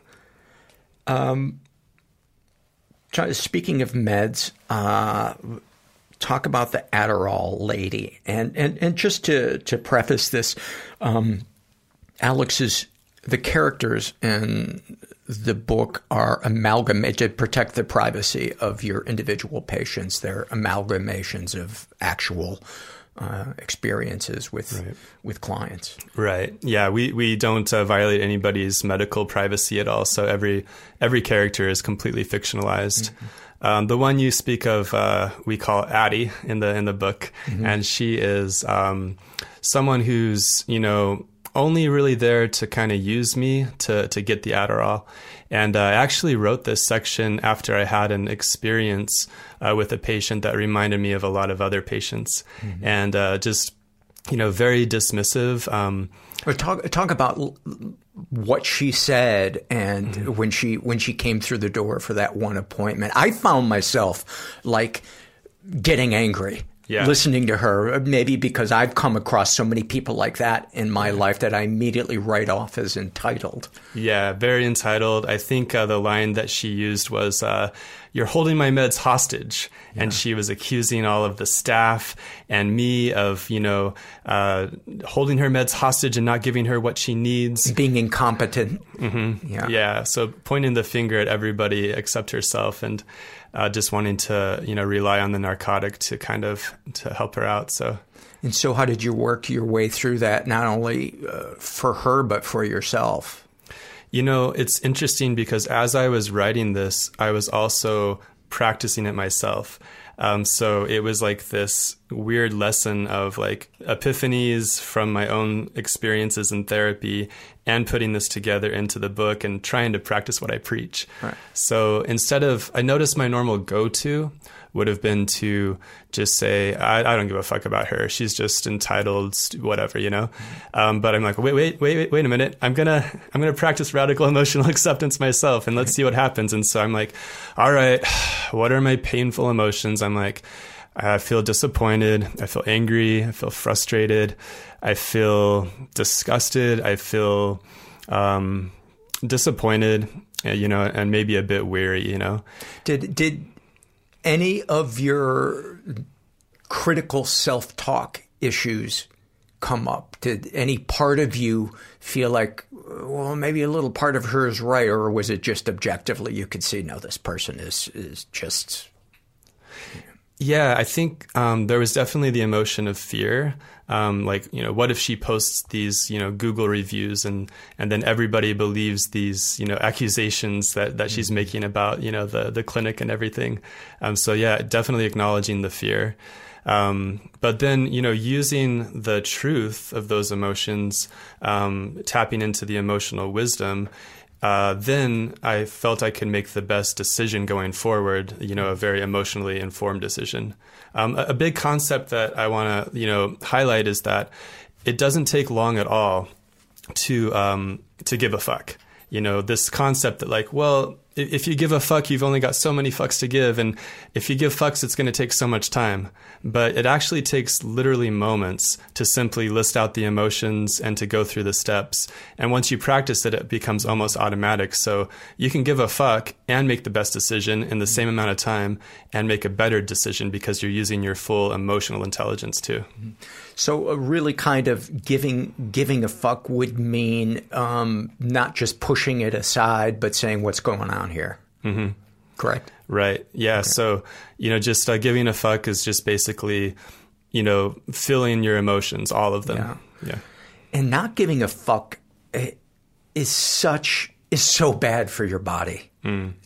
Um. Speaking of meds, uh, talk about the Adderall lady, and and and just to to preface this, um, Alex's the characters in the book are amalgamated to protect the privacy of your individual patients. They're amalgamations of actual uh, experiences with right. with clients. Right. Yeah. We we don't uh, violate anybody's medical privacy at all. So every every character is completely fictionalized. Mm-hmm. Um, the one you speak of, uh, we call Addie in the in the book, mm-hmm. and she is um, someone who's you know only really there to kind of use me to to get the Adderall. And uh, I actually wrote this section after I had an experience uh, with a patient that reminded me of a lot of other patients, mm-hmm. and uh, just you know very dismissive. Um, talk talk about what she said and mm-hmm. when she when she came through the door for that one appointment. I found myself like getting angry yeah. listening to her, maybe because I've come across so many people like that in my life that I immediately write off as entitled. Yeah, very entitled. I think uh, the line that she used was, uh, You're holding my meds hostage. Yeah. And she was accusing all of the staff and me of, you know, uh, holding her meds hostage and not giving her what she needs. Being incompetent. Mm-hmm. Yeah. Yeah. So pointing the finger at everybody except herself. And, uh, just wanting to you know rely on the narcotic to kind of to help her out. So. And so, how did you work your way through that, not only uh, for her but for yourself? You know, it's interesting because as I was writing this, I was also practicing it myself. Um, so it was like this weird lesson of like epiphanies from my own experiences in therapy and putting this together into the book and trying to practice what I preach. Right. So instead of, I noticed my normal go to would have been to just say, I, I, don't give a fuck about her. She's just entitled, whatever, you know? Um, but I'm like, wait, wait, wait, wait, wait a minute. I'm gonna, I'm gonna practice radical emotional acceptance myself and let's see what happens. And so I'm like, all right, what are my painful emotions? I'm like, I feel disappointed. I feel angry. I feel frustrated. I feel disgusted. I feel, um, disappointed, you know, and maybe a bit weary, you know. Did, did, any of your critical self talk issues come up? Did any part of you feel like, well, maybe a little part of her is right, or was it just objectively you could see, no, this person is is just. Yeah, I think um, there was definitely the emotion of fear. Um, like, you know, what if she posts these, you know, Google reviews and, and then everybody believes these, you know, accusations that, that she's mm-hmm. making about, you know, the, the clinic and everything. Um, so yeah, definitely acknowledging the fear. Um, but then, you know, using the truth of those emotions, um, tapping into the emotional wisdom, uh, then I felt I could make the best decision going forward, you know, a very emotionally informed decision. Um, a, a big concept that I want to, you know, highlight is that it doesn't take long at all to um, to give a fuck. You know, this concept that like, well, if you give a fuck, you've only got so many fucks to give, and if you give fucks, it's going to take so much time. But it actually takes literally moments to simply list out the emotions and to go through the steps. And once you practice it, it becomes almost automatic. So you can give a fuck and make the best decision in the same amount of time and make a better decision because you're using your full emotional intelligence too. So, uh, really, kind of giving giving a fuck would mean um, not just pushing it aside, but saying what's going on here. Mm-hmm. Correct. Right. Yeah. So, you know, just uh, giving a fuck is just basically, you know, feeling your emotions, all of them. Yeah. Yeah. And not giving a fuck eh, is such is so bad for your body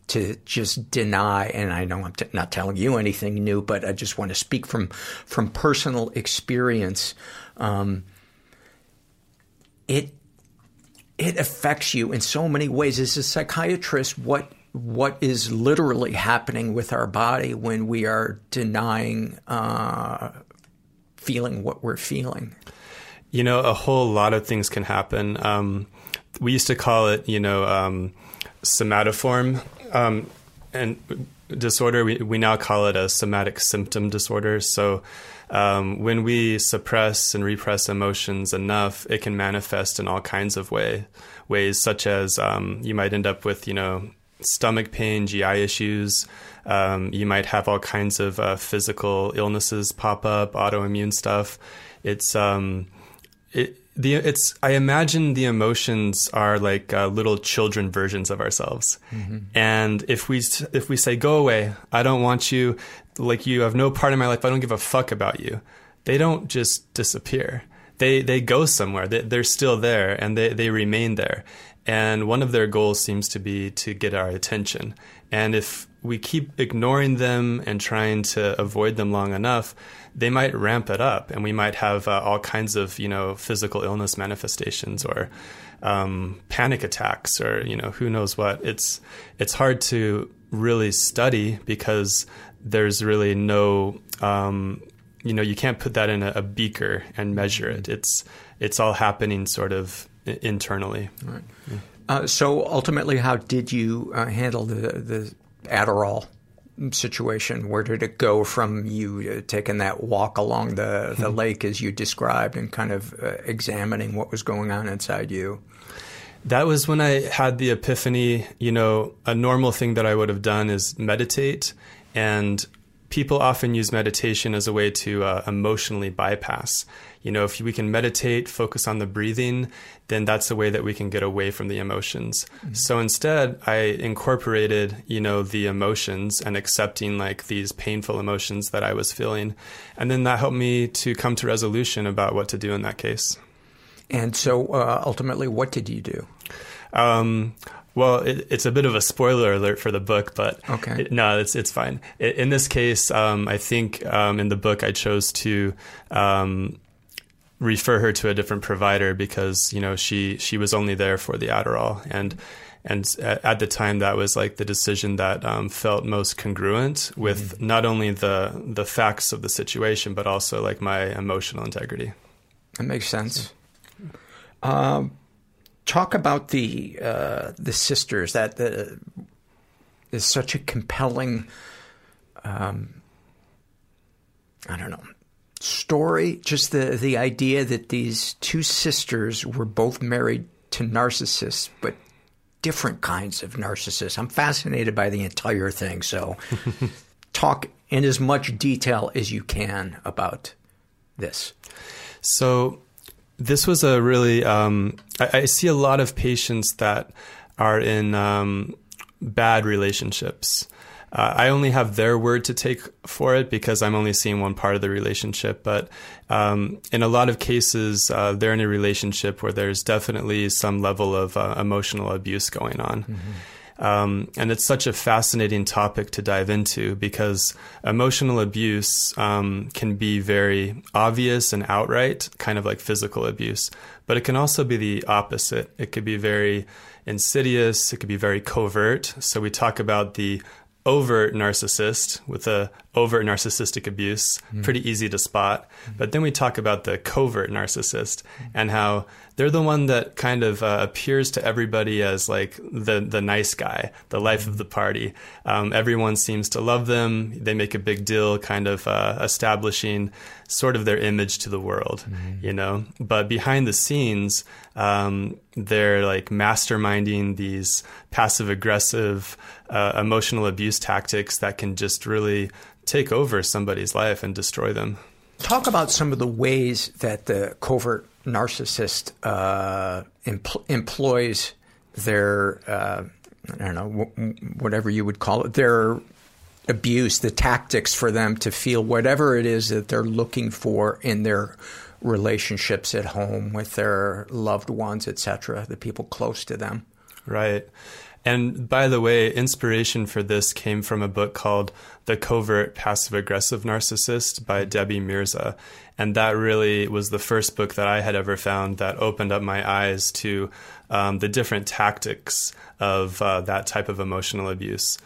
to just deny. And I know I'm t- not telling you anything new, but I just want to speak from from personal experience. Um, it it affects you in so many ways. As a psychiatrist, what what is literally happening with our body when we are denying uh, feeling what we're feeling? You know, a whole lot of things can happen. Um, we used to call it, you know, um, somatoform um, and disorder. We, we now call it a somatic symptom disorder. So um, when we suppress and repress emotions enough, it can manifest in all kinds of way ways, such as um, you might end up with, you know, stomach pain, GI issues. Um, you might have all kinds of uh, physical illnesses pop up, autoimmune stuff. It's um, it, the it's I imagine the emotions are like uh, little children versions of ourselves, and if we if we say go away, I don't want you, like you have no part in my life, I don't give a fuck about you. They don't just disappear. They they go somewhere. They, they're still there, and they they remain there. And one of their goals seems to be to get our attention. And if we keep ignoring them and trying to avoid them long enough, they might ramp it up, and we might have uh, all kinds of you know physical illness manifestations or um, panic attacks or you know who knows what. It's it's hard to really study because there's really no um, you know you can't put that in a, a beaker and measure it. It's it's all happening sort of internally. Right. Uh, so ultimately, how did you uh, handle the the Adderall situation? Where did it go from you uh, taking that walk along the, the lake as you described and kind of uh, examining what was going on inside you? That was when I had the epiphany. You know, a normal thing that I would have done is meditate, and people often use meditation as a way to uh, emotionally bypass. You know, if we can meditate, focus on the breathing, then that's a way that we can get away from the emotions. So instead, I incorporated, you know, the emotions and accepting like these painful emotions that I was feeling. And then that helped me to come to resolution about what to do in that case. And so uh, ultimately, what did you do? Um, well, it, it's a bit of a spoiler alert for the book, but Okay. it- no, it's it's fine. I in this case, um, I think um, in the book I chose to um, refer her to a different provider because you know she she was only there for the Adderall and. And at the time, that was like the decision that um, felt most congruent with not only the the facts of the situation, but also like my emotional integrity. That makes sense. Um, talk about the uh, the sisters. That uh, is such a compelling. Um, I don't know story. Just the the idea that these two sisters were both married to narcissists, but different kinds of narcissists. I'm fascinated by the entire thing. So, talk in as much detail as you can about this. So this was a really um, I, I see a lot of patients that are in um, bad relationships. Uh, I only have their word to take for it because I'm only seeing one part of the relationship. But um, in a lot of cases, uh, they're in a relationship where there's definitely some level of uh, emotional abuse going on. Um, and it's such a fascinating topic to dive into because emotional abuse um, can be very obvious and outright, kind of like physical abuse, but it can also be the opposite. It could be very insidious, it could be very covert. So we talk about the overt narcissist with a overt narcissistic abuse pretty easy to spot but then we talk about the covert narcissist and how they're the one that kind of uh, appears to everybody as like the the nice guy the life of the party. Um, everyone seems to love them. They make a big deal kind of uh, establishing sort of their image to the world you know? But behind the scenes um, they're like masterminding these passive aggressive uh, emotional abuse tactics that can just really take over somebody's life and destroy them. Talk about some of the ways that the covert narcissist uh, empl- employs their, uh, I don't know, w- whatever you would call it, their abuse, the tactics for them to feel whatever it is that they're looking for in their relationships at home with their loved ones, etc., the people close to them. Right. And by the way, inspiration for this came from a book called The Covert Passive Aggressive Narcissist by Debbie Mirza. And that really was the first book that I had ever found that opened up my eyes to um, the different tactics of uh, that type of emotional abuse.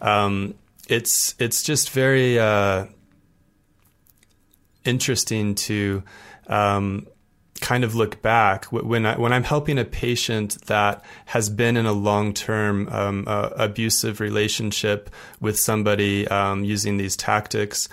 Um, it's it's just very uh, interesting to um, kind of look back when I, when I'm helping a patient that has been in a long term um, uh, abusive relationship with somebody um, using these tactics.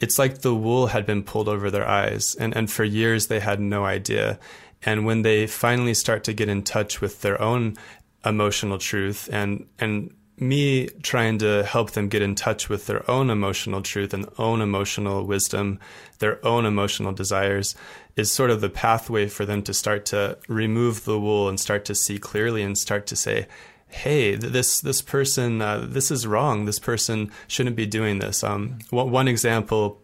It's like the wool had been pulled over their eyes, and, and for years they had no idea. And when they finally start to get in touch with their own emotional truth and and me trying to help them get in touch with their own emotional truth and own emotional wisdom, their own emotional desires, is sort of the pathway for them to start to remove the wool and start to see clearly and start to say, "Hey, this this person, uh, this is wrong. This person shouldn't be doing this." Um, one, example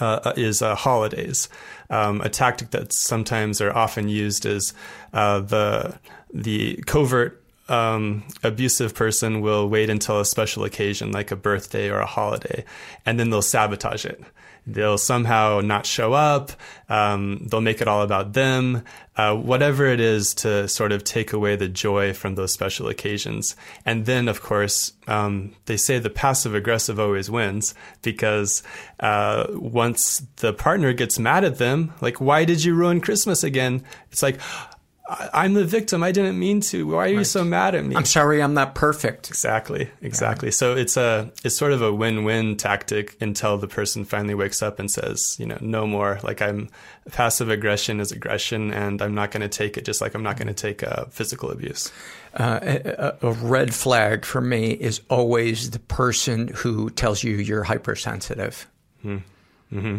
uh, is uh, holidays. Um, a tactic that sometimes or often used is uh, the the covert um, abusive person will wait until a special occasion like a birthday or a holiday, and then they'll sabotage it. They'll somehow not show up. Um, they'll make it all about them, uh, whatever it is to sort of take away the joy from those special occasions. And then, of course, um, they say the passive aggressive always wins because uh, once the partner gets mad at them, like, why did you ruin Christmas again? It's like, I'm the victim. I didn't mean to. Why are you so mad at me? I'm sorry, I'm not perfect. Exactly, exactly. Yeah. So it's a it's sort of a win-win tactic until the person finally wakes up and says, you know, no more. Like I'm passive aggression is aggression, and I'm not going to take it. Just like I'm not going to take uh, physical abuse. Uh, a, a, red flag for me is always the person who tells you you're hypersensitive. Hmm. Mm-hmm.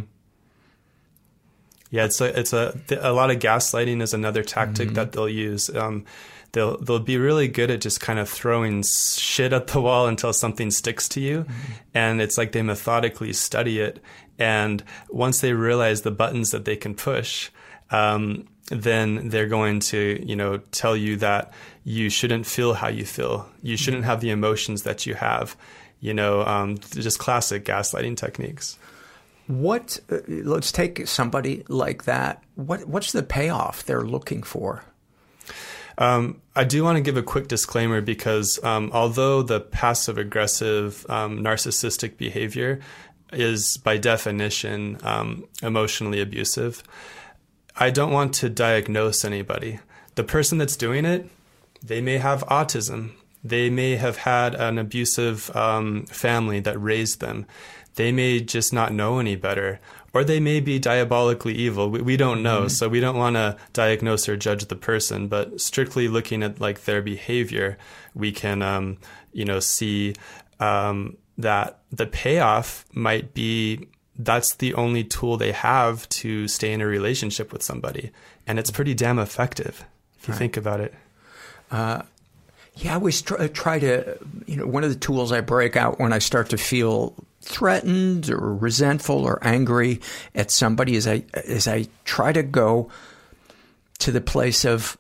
Yeah, it's a it's a a lot of gaslighting is another tactic mm-hmm. that they'll use. Um, they'll they'll be really good at just kind of throwing shit at the wall until something sticks to you, mm-hmm. and it's like they methodically study it. And once they realize the buttons that they can push, um, then they're going to you know tell you that you shouldn't feel how you feel. You shouldn't mm-hmm. have the emotions that you have. You know, um, just classic gaslighting techniques. What? Uh, let's take somebody like that. What? What's the payoff they're looking for? Um, I do want to give a quick disclaimer because um, although the passive aggressive um, narcissistic behavior is by definition um, emotionally abusive, I don't want to diagnose anybody. The person that's doing it, they may have autism. They may have had an abusive um, family that raised them they may just not know any better, or they may be diabolically evil. We, we don't know, mm-hmm. so we don't want to diagnose or judge the person. But strictly looking at like their behavior, we can, um, you know, see um, that the payoff might be that's the only tool they have to stay in a relationship with somebody, and it's pretty damn effective if you right. think about it. Uh, yeah, I always try, try to, you know, one of the tools I break out when I start to feel threatened or resentful or angry at somebody as I as I try to go to the place of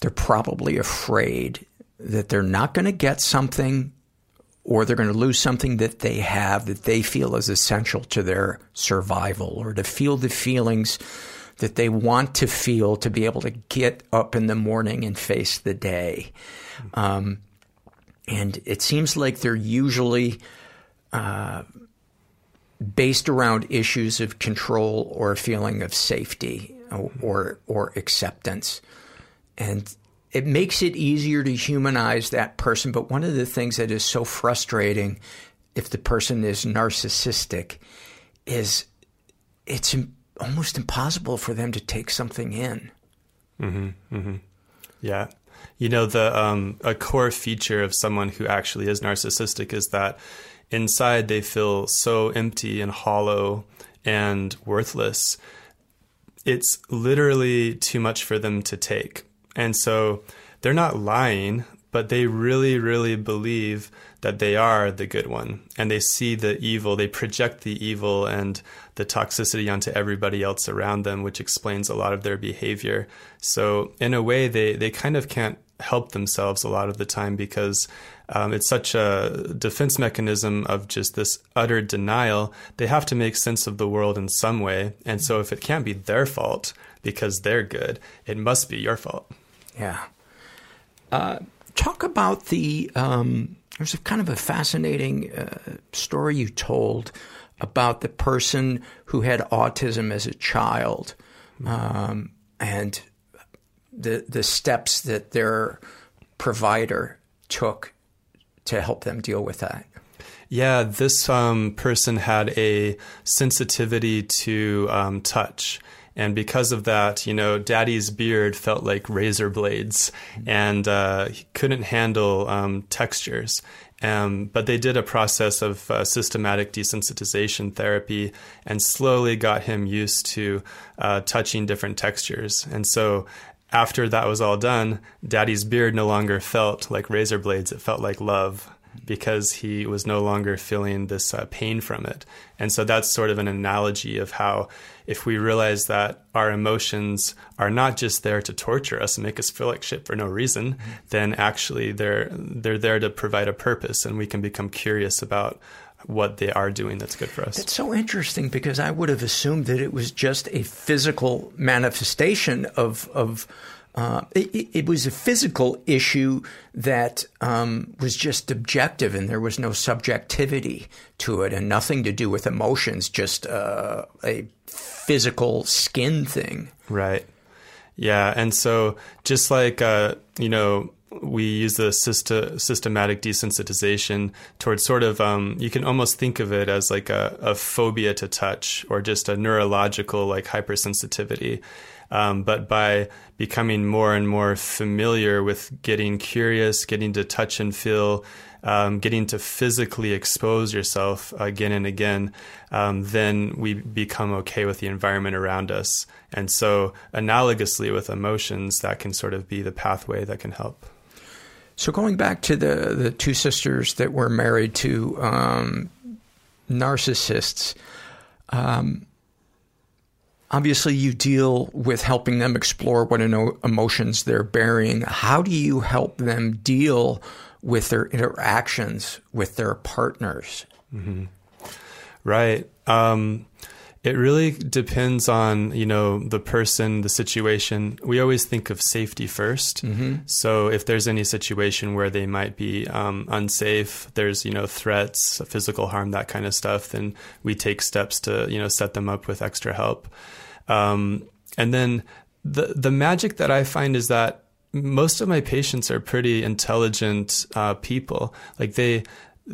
they're probably afraid that they're not going to get something or they're going to lose something that they have that they feel is essential to their survival or to feel the feelings that they want to feel to be able to get up in the morning and face the day. Um, and it seems like they're usually based around issues of control or a feeling of safety or, or, or acceptance. And it makes it easier to humanize that person. But one of the things that is so frustrating if the person is narcissistic is it's almost impossible for them to take something in. Mm-hmm, mm-hmm. Yeah. You know, the um, a core feature of someone who actually is narcissistic is that inside they feel so empty and hollow and worthless. It's literally too much for them to take. And so they're not lying, but they really, really believe that they are the good one. And they see the evil, they project the evil and the toxicity onto everybody else around them, which explains a lot of their behavior. So, in a way, they, they kind of can't help themselves a lot of the time because um, it's such a defense mechanism of just this utter denial. They have to make sense of the world in some way. And so, if it can't be their fault because they're good, it must be your fault. Yeah. Uh, talk about the. Um, there's a kind of a fascinating uh, story you told about the person who had autism as a child, um, and the the steps that their provider took to help them deal with that. Yeah, this um, person had a sensitivity to um, touch. And because of that, you know, daddy's beard felt like razor blades and uh, he couldn't handle um, textures. Um, but they did a process of uh, systematic desensitization therapy and slowly got him used to uh, touching different textures. And so after that was all done, daddy's beard no longer felt like razor blades, it felt like love because he was no longer feeling this uh, pain from it. And so that's sort of an analogy of how if we realize that our emotions are not just there to torture us and make us feel like shit for no reason, mm-hmm. then actually they're they're there to provide a purpose and we can become curious about what they are doing that's good for us. It's so interesting because I would have assumed that it was just a physical manifestation of of uh, it, it, was a physical issue that um, was just objective and there was no subjectivity to it and nothing to do with emotions, just uh, a physical skin thing. Right. Yeah. And so, just like, uh, you know, we use the syst- systematic desensitization towards sort of um, you can almost think of it as like a, a, phobia to touch or just a neurological like hypersensitivity um, but by becoming more and more familiar with getting curious, getting to touch and feel, um, getting to physically expose yourself again and again, um, then we become okay with the environment around us. And so, analogously with emotions, that can sort of be the pathway that can help. So, going back to the, the two sisters that were married to um, narcissists, um, obviously you deal with helping them explore what emotions they're bearing. How do you help them deal with their interactions with their partners? Mm-hmm. Right. Um, it really depends on you know the person, the situation. We always think of safety 1st mm-hmm. So if there's any situation where they might be um, unsafe, there's you know threats, physical harm, that kind of stuff, then we take steps to you know set them up with extra help. Um, and then the the magic that I find is that most of my patients are pretty intelligent uh, people. Like they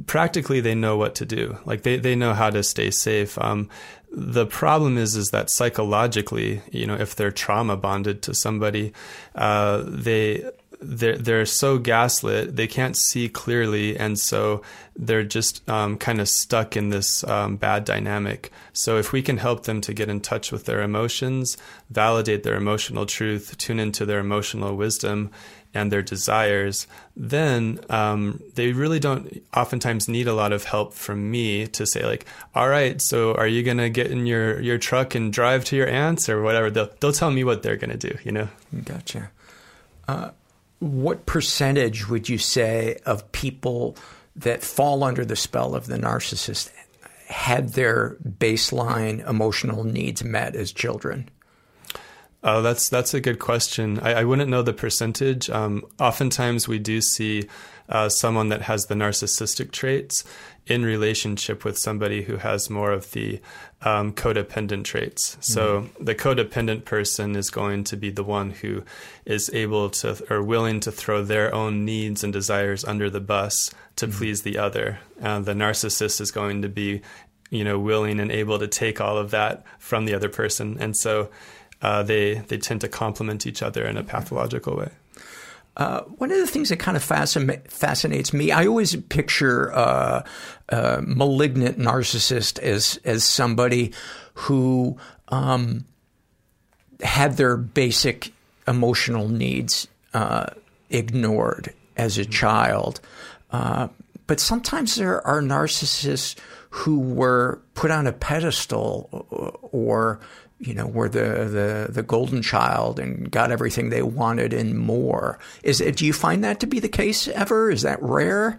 practically they know what to do. Like they they know how to stay safe. Um, the problem is is that psychologically, you know, if they're trauma bonded to somebody, uh, they they're they're so gaslit they can't see clearly and so they're just um, kind of stuck in this um, bad dynamic. So if we can help them to get in touch with their emotions validate their emotional truth tune into their emotional wisdom and their desires then um, they really don't oftentimes need a lot of help from me to say like all right so are you to get in your your truck and drive to your aunt's or whatever? They'll, they'll tell me what they're to do you know? Gotcha. Uh, what percentage would you say of people that fall under the spell of the narcissist had their baseline emotional needs met as children? Oh, that's that's a good question. I, I wouldn't know the percentage. Um, oftentimes, we do see uh, someone that has the narcissistic traits in relationship with somebody who has more of the um, codependent traits. So Mm-hmm. the codependent person is going to be the one who is able to or willing to throw their own needs and desires under the bus to Mm-hmm. please the other. Uh, the narcissist is going to be, you know, willing and able to take all of that from the other person, and so uh, they they tend to complement each other in a pathological way. Uh, one of the things that kind of fascina- fascinates me, I always picture uh, a malignant narcissist as as somebody who um, had their basic emotional needs uh, ignored as a child. Uh, but sometimes there are narcissists who were put on a pedestal or you know, were the, the, the golden child and got everything they wanted and more. Is it, do you find that to be the case ever? Is that rare?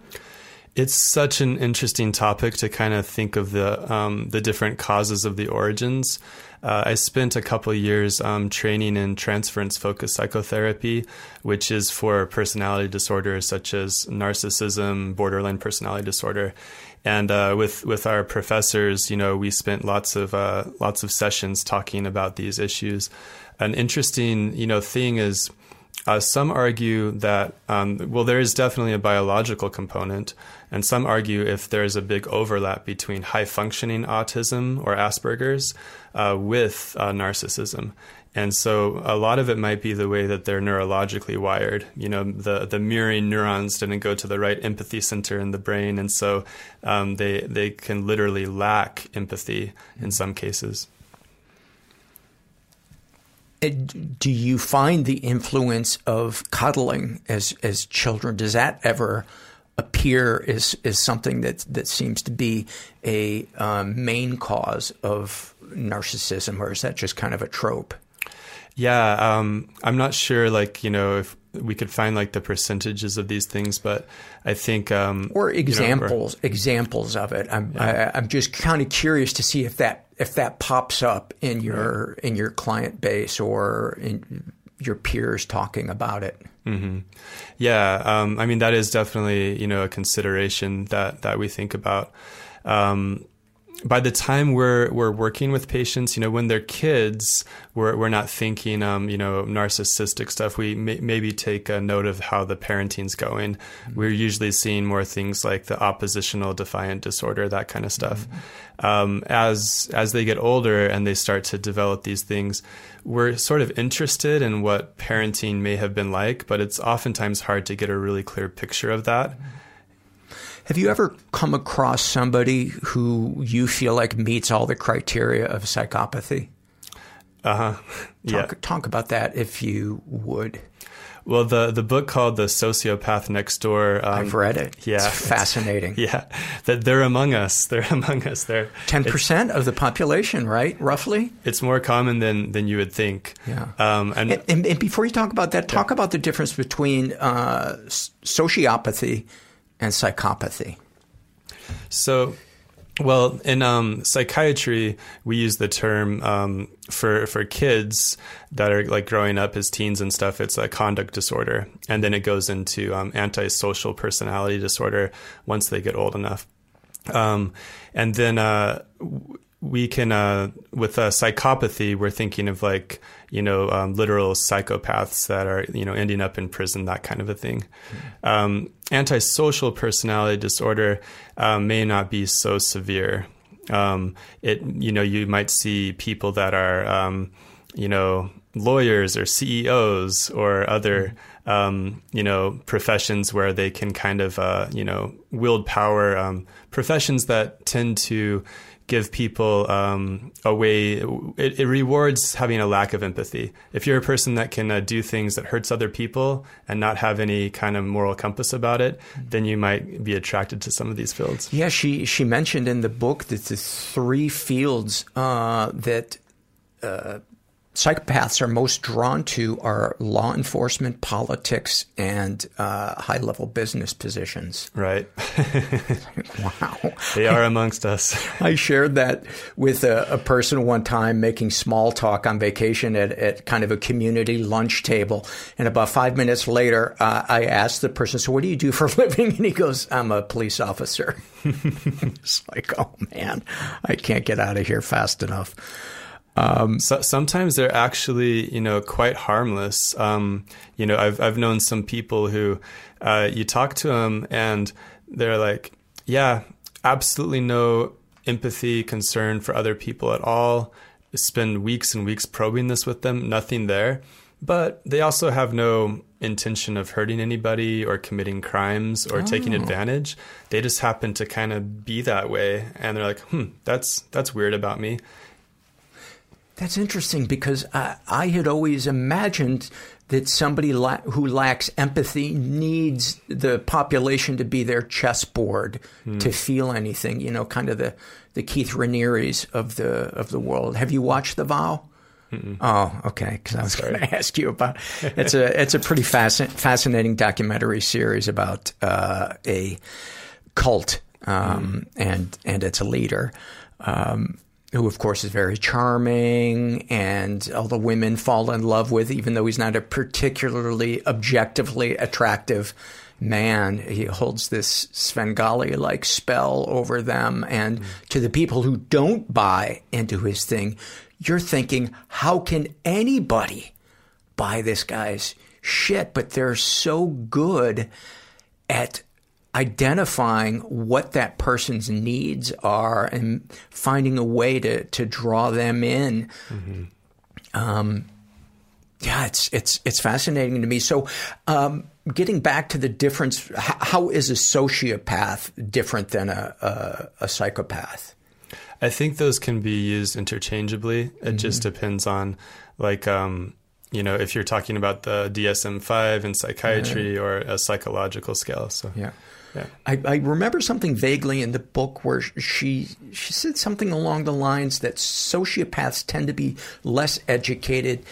It's such an interesting topic to kind of think of the um, the different causes of the origins. Uh, I spent a couple years um, training in transference focused psychotherapy, which is for personality disorders such as narcissism, borderline personality disorder, and uh, with with our professors, you know, we spent lots of uh, lots of sessions talking about these issues. An interesting, you know, thing is. Uh, some argue that, um, well, there is definitely a biological component, and some argue if there's a big overlap between high functioning autism or Asperger's uh, with uh, narcissism. And so a lot of it might be the way that they're neurologically wired. You know, the, the mirroring neurons didn't go to the right empathy center in the brain, and so um, they, they can literally lack empathy in some cases. Do you find the influence of cuddling as as children? Does that ever appear as as something that that seems to be a um, main cause of narcissism, or is that just kind of a trope? Yeah, um, I'm not sure. Like you know, if we could find like the percentages of these things, but I think um, or you know, examples examples of it. I'm Yeah. I, I'm just kind of curious to see if that if that pops up in your in your client base or in your peers talking about it. hmm Yeah, um, I mean that is definitely you know a consideration that that we think about. Um, by the time we're we're working with patients, you know, when they're kids, we're we're not thinking, um, you know, narcissistic stuff. We may, maybe take a note of how the parenting's going. We're usually seeing more things like the oppositional defiant disorder, that kind of stuff. Um, as as they get older and they start to develop these things, we're sort of interested in what parenting may have been like, but it's oftentimes hard to get a really clear picture of that. Have you ever come across somebody who you feel like meets all the criteria of psychopathy? Uh huh. Yeah. Talk, talk about that if you would. Well, the the book called The Sociopath Next Door. Um, I've read it. Yeah, It's fascinating. Yeah, that they're among us. They're among us. They're Ten percent of the population, right? Roughly. It's more common than than you would think. Yeah. Um, and, and, and, and before you talk about that, talk about the difference between uh, sociopathy and psychopathy. So, well, in um, psychiatry, we use the term um, for for kids that are like growing up as teens and stuff. It's a conduct disorder, and then it goes into um, antisocial personality disorder once they get old enough. Um, and then uh, we can, uh, with uh, psychopathy, we're thinking of like you know um, literal psychopaths that are you know ending up in prison, that kind of a thing. Um, antisocial personality disorder um, may not be so severe. Um, it you know you might see people that are um, you know lawyers or CEOs or other um, you know professions where they can kind of uh, you know wield power. Professions that tend to give people um, a way. It, it, rewards having a lack of empathy. If you're a person that can uh, do things that hurts other people and not have any kind of moral compass about it, then you might be attracted to some of these fields. Yeah, she she mentioned in the book that the three fields uh, that uh, psychopaths are most drawn to are law enforcement, politics, and uh, high level business positions. Right. wow. They are amongst us. I shared that with a, a, person one time making small talk on vacation at, at kind of a community lunch table. And about five minutes later, uh, I asked the person, So, what do you do for a living? And he goes, I'm a police officer. it's like, oh man, I can't get out of here fast enough. Um, so, sometimes they're actually, you know, quite harmless. Um, you know, I've I've known some people who, uh, you talk to them and they're like, yeah, absolutely no empathy, concern for other people at all. Spend weeks and weeks probing this with them, nothing there. But they also have no intention of hurting anybody or committing crimes or oh. taking advantage. They just happen to kind of be that way, and they're like, "Hmm, that's that's weird about me." That's interesting because I, I had always imagined that somebody la- who lacks empathy needs the population to be their chessboard mm. to feel anything. You know, kind of the the Keith Raniere's of the of the world. Have you watched The Vow? Mm-mm. Oh, okay. Because I was going to ask you about it's a it's a pretty fascin- fascinating documentary series about uh, a cult um, mm. and and its leader. Um, who of course is very charming and all the women fall in love with, even though he's not a particularly objectively attractive man. He holds this Svengali like spell over them. And to the people who don't buy into his thing, you're thinking, how can anybody buy this guy's shit? But they're so good at identifying what that person's needs are and finding a way to, to draw them in. Mm-hmm. Um, yeah, it's it's it's fascinating to me. So, um, getting back to the difference, how, how is a sociopath different than a, a, a, psychopath? I think those can be used interchangeably. It mm-hmm. just depends on, like, um, you know, if you're talking about the DSM five in psychiatry or a psychological scale. So yeah. I, I, remember something vaguely in the book where she she said something along the lines that sociopaths tend to be less educated,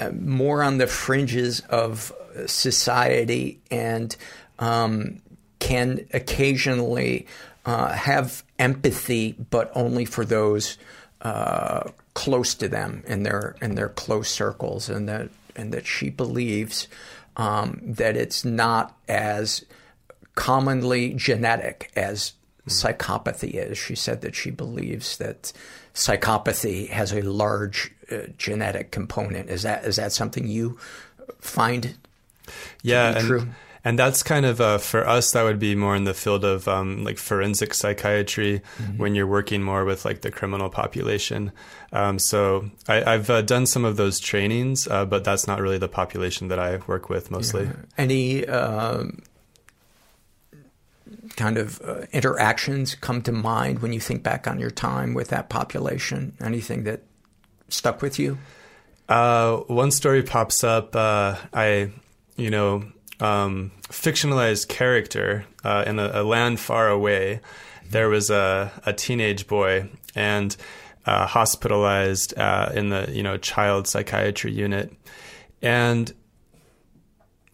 uh, more on the fringes of society, and um, can occasionally uh, have empathy, but only for those uh, close to them in their in their close circles, and that and that she believes um, that it's not as commonly genetic as psychopathy is. She said that she believes that psychopathy has a large uh, genetic component. Is that is that something you find? Yeah, and, true? and that's kind of uh, for us that would be more in the field of um, like forensic psychiatry mm-hmm. when you're working more with like the criminal population. Um, so I, have uh, done some of those trainings, uh, but that's not really the population that I work with mostly. Yeah. Any um, kind of uh, interactions come to mind when you think back on your time with that population? Anything that stuck with you? Uh, one story pops up. Uh, I, you know, um, fictionalized character uh, in a, a, land far away. There was a, a teenage boy and uh, hospitalized uh, in the you know child psychiatry unit, and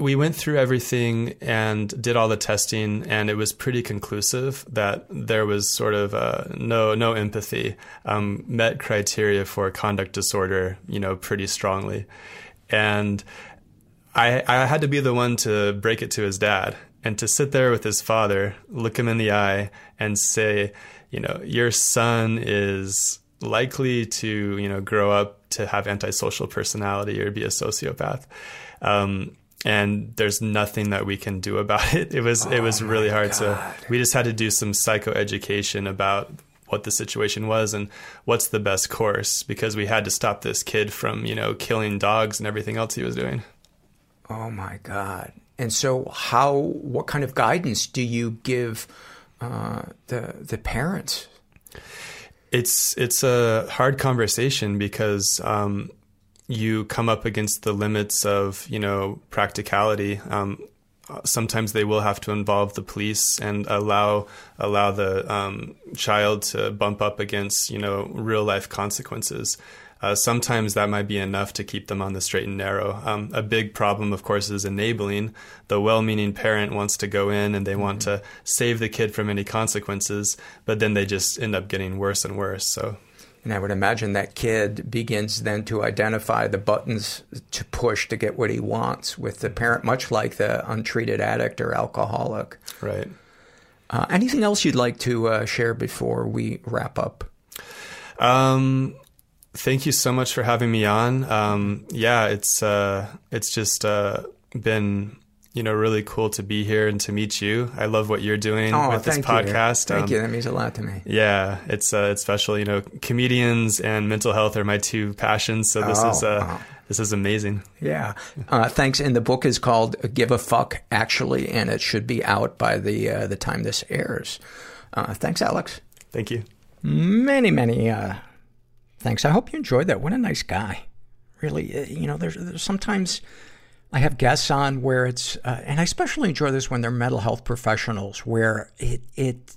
we went through everything and did all the testing, and it was pretty conclusive that there was sort of uh, no no empathy, um, met criteria for conduct disorder, you know, pretty strongly, and I I had to be the one to break it to his dad and to sit there with his father, look him in the eye, and say, you know, your son is likely to you know grow up to have antisocial personality or be a sociopath. Um, and there's nothing that we can do about it. It was oh it was really hard. God. So we just had to do some psychoeducation about what the situation was and what's the best course because we had to stop this kid from you know killing dogs and everything else he was doing. Oh my God! And so, how? What kind of guidance do you give uh, the the parents? It's it's a hard conversation because. Um, you come up against the limits of you know practicality. Um, sometimes they will have to involve the police and allow allow the um, child to bump up against you know real life consequences. uh, sometimes that might be enough to keep them on the straight and narrow. Um, a big problem, of course, is enabling. The well meaning parent wants to go in and they want to save the kid from any consequences, but then they just end up getting worse and worse. So And I would imagine that kid begins then to identify the buttons to push to get what he wants with the parent, much like the untreated addict or alcoholic. Right. Uh, anything else you'd like to uh, share before we wrap up? Um, thank you so much for having me on. Um, yeah, it's uh, it's just uh, been you know really cool to be here and to meet you. I love what you're doing Oh, with this thank you. podcast. Thank Um, you. That means a lot to me. Yeah, it's uh, it's special. You know, comedians and mental health are my two passions. So this Oh, is uh, this is amazing. Yeah. Uh, thanks. And the book is called Give a Fuck, actually, and it should be out by the uh, the time this airs. Uh, thanks, Alex. Thank you. Many, many uh, thanks. I hope you enjoyed that. What a nice guy. Really, uh, you know, there's, there's sometimes I have guests on where it's, uh, and I especially enjoy this when they're mental health professionals, where it, it,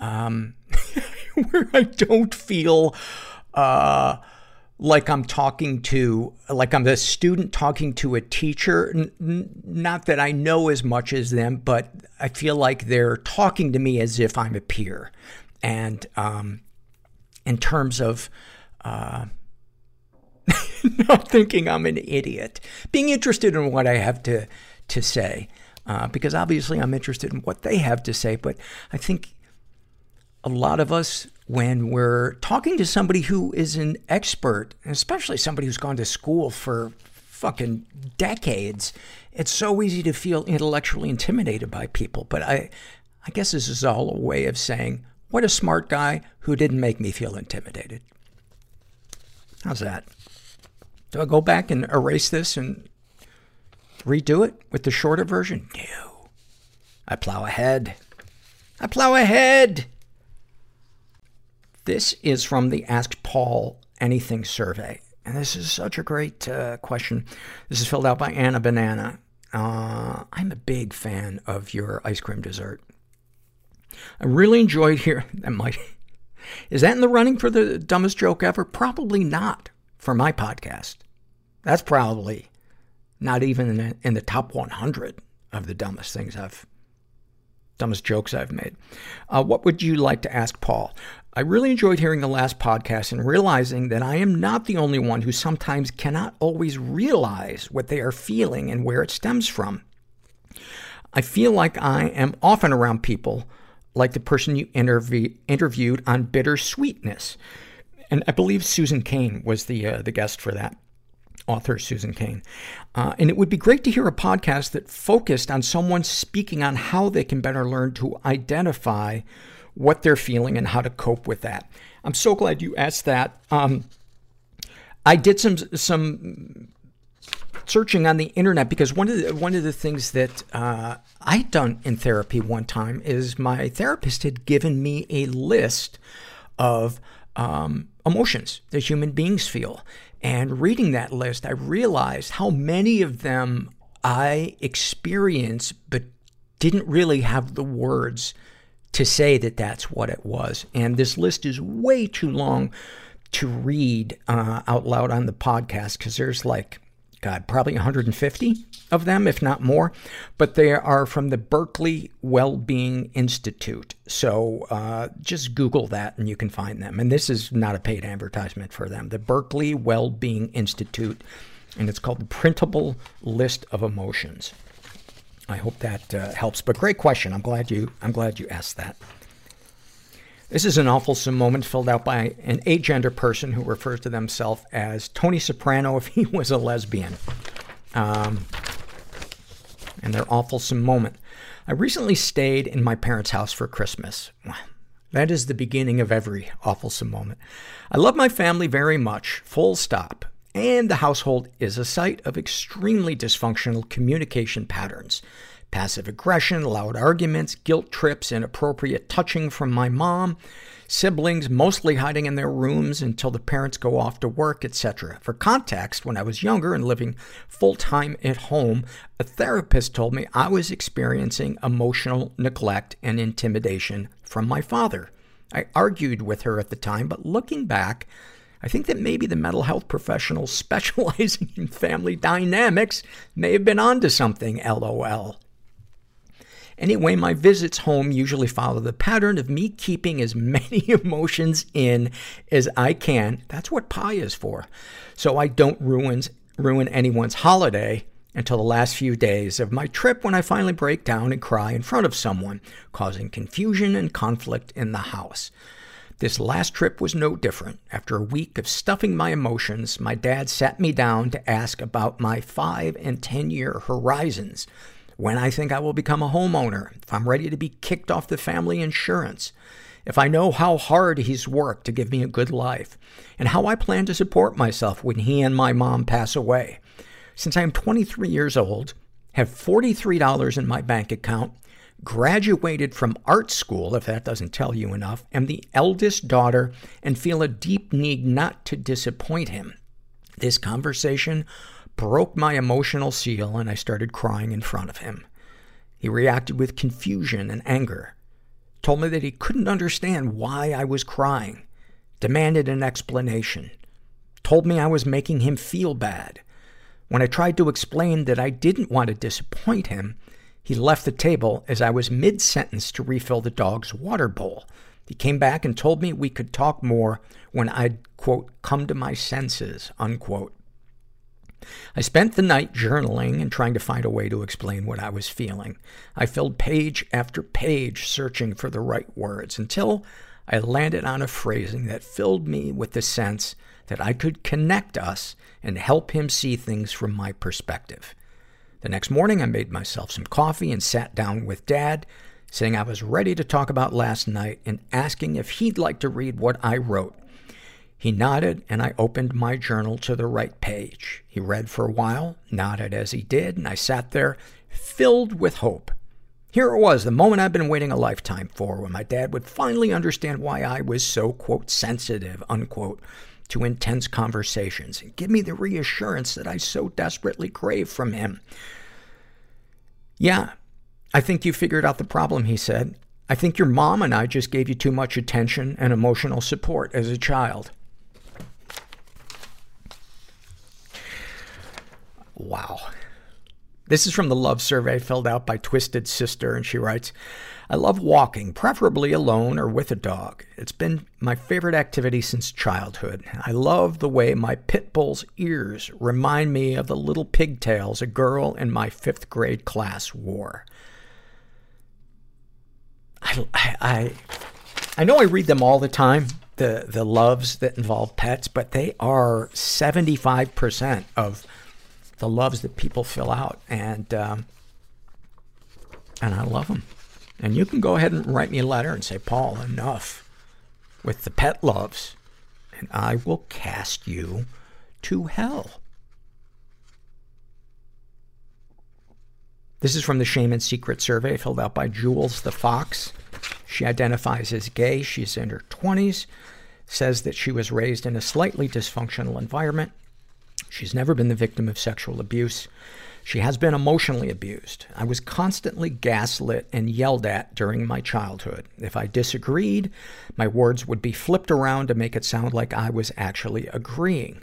um, where I don't feel, uh, like I'm talking to, like I'm a student talking to a teacher. N- n- not that I know as much as them, but I feel like they're talking to me as if I'm a peer. And um, in terms of uh, not thinking I'm an idiot, being interested in what I have to to say, uh, because obviously I'm interested in what they have to say. But I think a lot of us, when we're talking to somebody who is an expert, especially somebody who's gone to school for fucking decades, it's so easy to feel intellectually intimidated by people. But I, I guess this is all a way of saying, what a smart guy who didn't make me feel intimidated. How's that? Do I go back and erase this and redo it with the shorter version? No. I plow ahead. I plow ahead. This is from the Ask Paul Anything survey. And this is such a great uh, question. This is filled out by Anna Banana. Uh, I'm a big fan of your ice cream dessert. I really enjoyed hearing that might. Is that in the running for the dumbest joke ever? Probably not for my podcast. That's probably not even in the, in the top 100 of the dumbest things I've, dumbest jokes I've made. Uh, what would you like to ask Paul? I really enjoyed hearing the last podcast and realizing that I am not the only one who sometimes cannot always realize what they are feeling and where it stems from. I feel like I am often around people like the person you intervie- interviewed on bittersweetness. And I believe Susan Cain was the, uh, the guest for that author Susan Cain. Uh, and it would be great to hear a podcast that focused on someone speaking on how they can better learn to identify what they're feeling and how to cope with that. I'm so glad you asked that. Um, I did some some searching on the internet because one of the, one of the things that uh, I'd done in therapy one time is my therapist had given me a list of um, emotions that human beings feel. And reading that list, I realized how many of them I experience, but didn't really have the words to say that that's what it was. And this list is way too long to read uh, out loud on the podcast because there's like, God, probably 150 of them, if not more. But they are from the Berkeley Wellbeing Institute. So uh, just Google that and you can find them. And this is not a paid advertisement for them. The Berkeley Wellbeing Institute, and it's called the Printable List of Emotions. I hope that uh, helps. But great question. I'm glad you. I'm glad you asked that. This is an awful moment filled out by an agender person who refers to themselves as Tony Soprano if he was a lesbian. Um, and their awful moment. I recently stayed in my parents' house for Christmas. That is the beginning of every awful moment. I love my family very much, full stop. And the household is a site of extremely dysfunctional communication patterns. Passive aggression, loud arguments, guilt trips, inappropriate touching from my mom, siblings mostly hiding in their rooms until the parents go off to work, etc. For context, when I was younger and living full time at home, a therapist told me I was experiencing emotional neglect and intimidation from my father. I argued with her at the time, but looking back, I think that maybe the mental health professionals specializing in family dynamics may have been onto something, lol. Anyway, my visits home usually follow the pattern of me keeping as many emotions in as I can. That's what pie is for. So I don't ruin, ruin anyone's holiday until the last few days of my trip when I finally break down and cry in front of someone, causing confusion and conflict in the house. This last trip was no different. After a week of stuffing my emotions, my dad sat me down to ask about my five and ten year horizons. When I think I will become a homeowner, if I'm ready to be kicked off the family insurance, if I know how hard he's worked to give me a good life, and how I plan to support myself when he and my mom pass away. Since I am 23 years old, have $43 in my bank account, graduated from art school, if that doesn't tell you enough, am the eldest daughter, and feel a deep need not to disappoint him. This conversation broke my emotional seal and I started crying in front of him. He reacted with confusion and anger, told me that he couldn't understand why I was crying, demanded an explanation, told me I was making him feel bad. When I tried to explain that I didn't want to disappoint him, he left the table as I was mid-sentence to refill the dog's water bowl. He came back and told me we could talk more when I'd, quote, come to my senses, unquote. I spent the night journaling and trying to find a way to explain what I was feeling. I filled page after page searching for the right words until I landed on a phrasing that filled me with the sense that I could connect us and help him see things from my perspective. The next morning, I made myself some coffee and sat down with Dad, saying I was ready to talk about last night and asking if he'd like to read what I wrote. He nodded, and I opened my journal to the right page. He read for a while, nodded as he did, and I sat there filled with hope. Here it was, the moment I'd been waiting a lifetime for, when my dad would finally understand why I was so, quote, sensitive, unquote, to intense conversations and give me the reassurance that I so desperately crave from him. Yeah, I think you figured out the problem, he said. I think your mom and I just gave you too much attention and emotional support as a child. Wow. This is from the love survey filled out by Twisted Sister, and she writes, I love walking, preferably alone or with a dog. It's been my favorite activity since childhood. I love the way my pit bull's ears remind me of the little pigtails a girl in my fifth grade class wore. I, I, I know I read them all the time, the, the loves that involve pets, but they are 75% of the loves that people fill out. And, um, and I love them. And you can go ahead and write me a letter and say, Paul, enough with the pet loves, and I will cast you to hell. This is from the Shame and Secret survey filled out by Jules the Fox. She identifies as gay. She's in her 20s. Says that she was raised in a slightly dysfunctional environment. She's never been the victim of sexual abuse. She has been emotionally abused. I was constantly gaslit and yelled at during my childhood. If I disagreed, my words would be flipped around to make it sound like I was actually agreeing.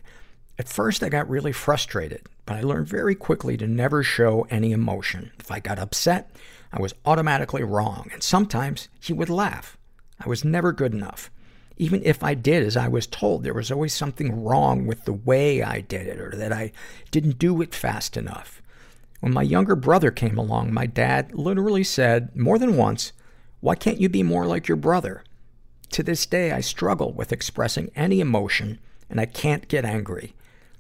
At first, I got really frustrated, but I learned very quickly to never show any emotion. If I got upset, I was automatically wrong, and sometimes he would laugh. I was never good enough. Even if I did as I was told, there was always something wrong with the way I did it or that I didn't do it fast enough. When my younger brother came along, my dad literally said more than once, Why can't you be more like your brother? To this day, I struggle with expressing any emotion and I can't get angry.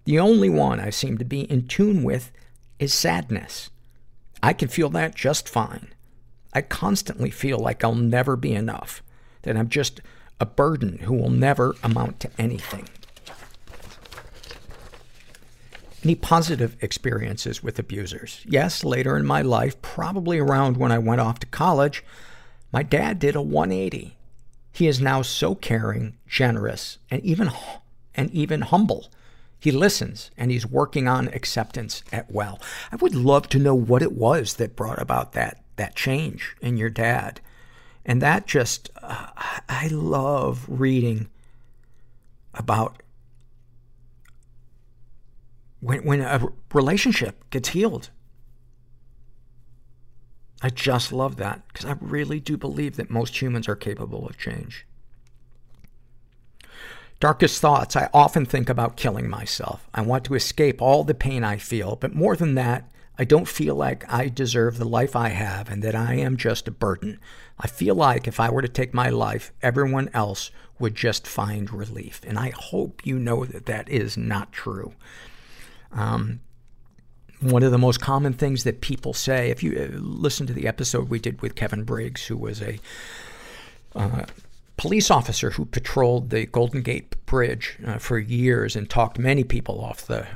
The only one I seem to be in tune with is sadness. I can feel that just fine. I constantly feel like I'll never be enough, that I'm just a burden who will never amount to anything. Any positive experiences with abusers? Yes, later in my life, probably around when I went off to college, my dad did a 180. He is now so caring, generous, and even, and even humble. He listens and he's working on acceptance at well. I would love to know what it was that brought about that, that change in your dad. And that just, uh, I love reading about when, when a relationship gets healed. I just love that because I really do believe that most humans are capable of change. Darkest thoughts. I often think about killing myself. I want to escape all the pain I feel, but more than that, I don't feel like I deserve the life I have and that I am just a burden. I feel like if I were to take my life, everyone else would just find relief. And I hope you know that that is not true. Um, one of the most common things that people say, if you uh, listen to the episode we did with Kevin Briggs, who was a uh, police officer who patrolled the Golden Gate Bridge uh, for years and talked many people off the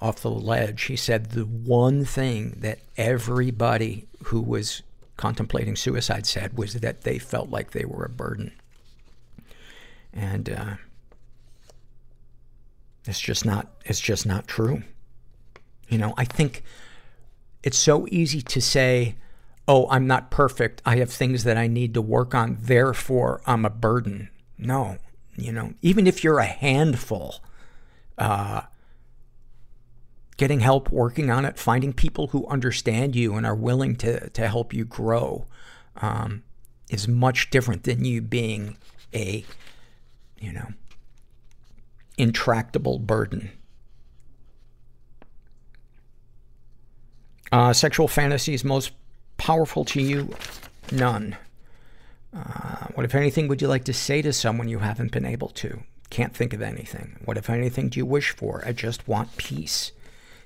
off the ledge. He said the one thing that everybody who was contemplating suicide said was that they felt like they were a burden. And uh, it's just not it's just not true. You know, I think it's so easy to say, "Oh, I'm not perfect. I have things that I need to work on, therefore I'm a burden." No, you know, even if you're a handful, uh, getting help, working on it, finding people who understand you and are willing to, to help you grow um, is much different than you being a, you know, intractable burden. Uh, sexual fantasies most powerful to you? None. Uh, what, if anything, would you like to say to someone you haven't been able to? Can't think of anything. What, if anything, do you wish for? I just want peace.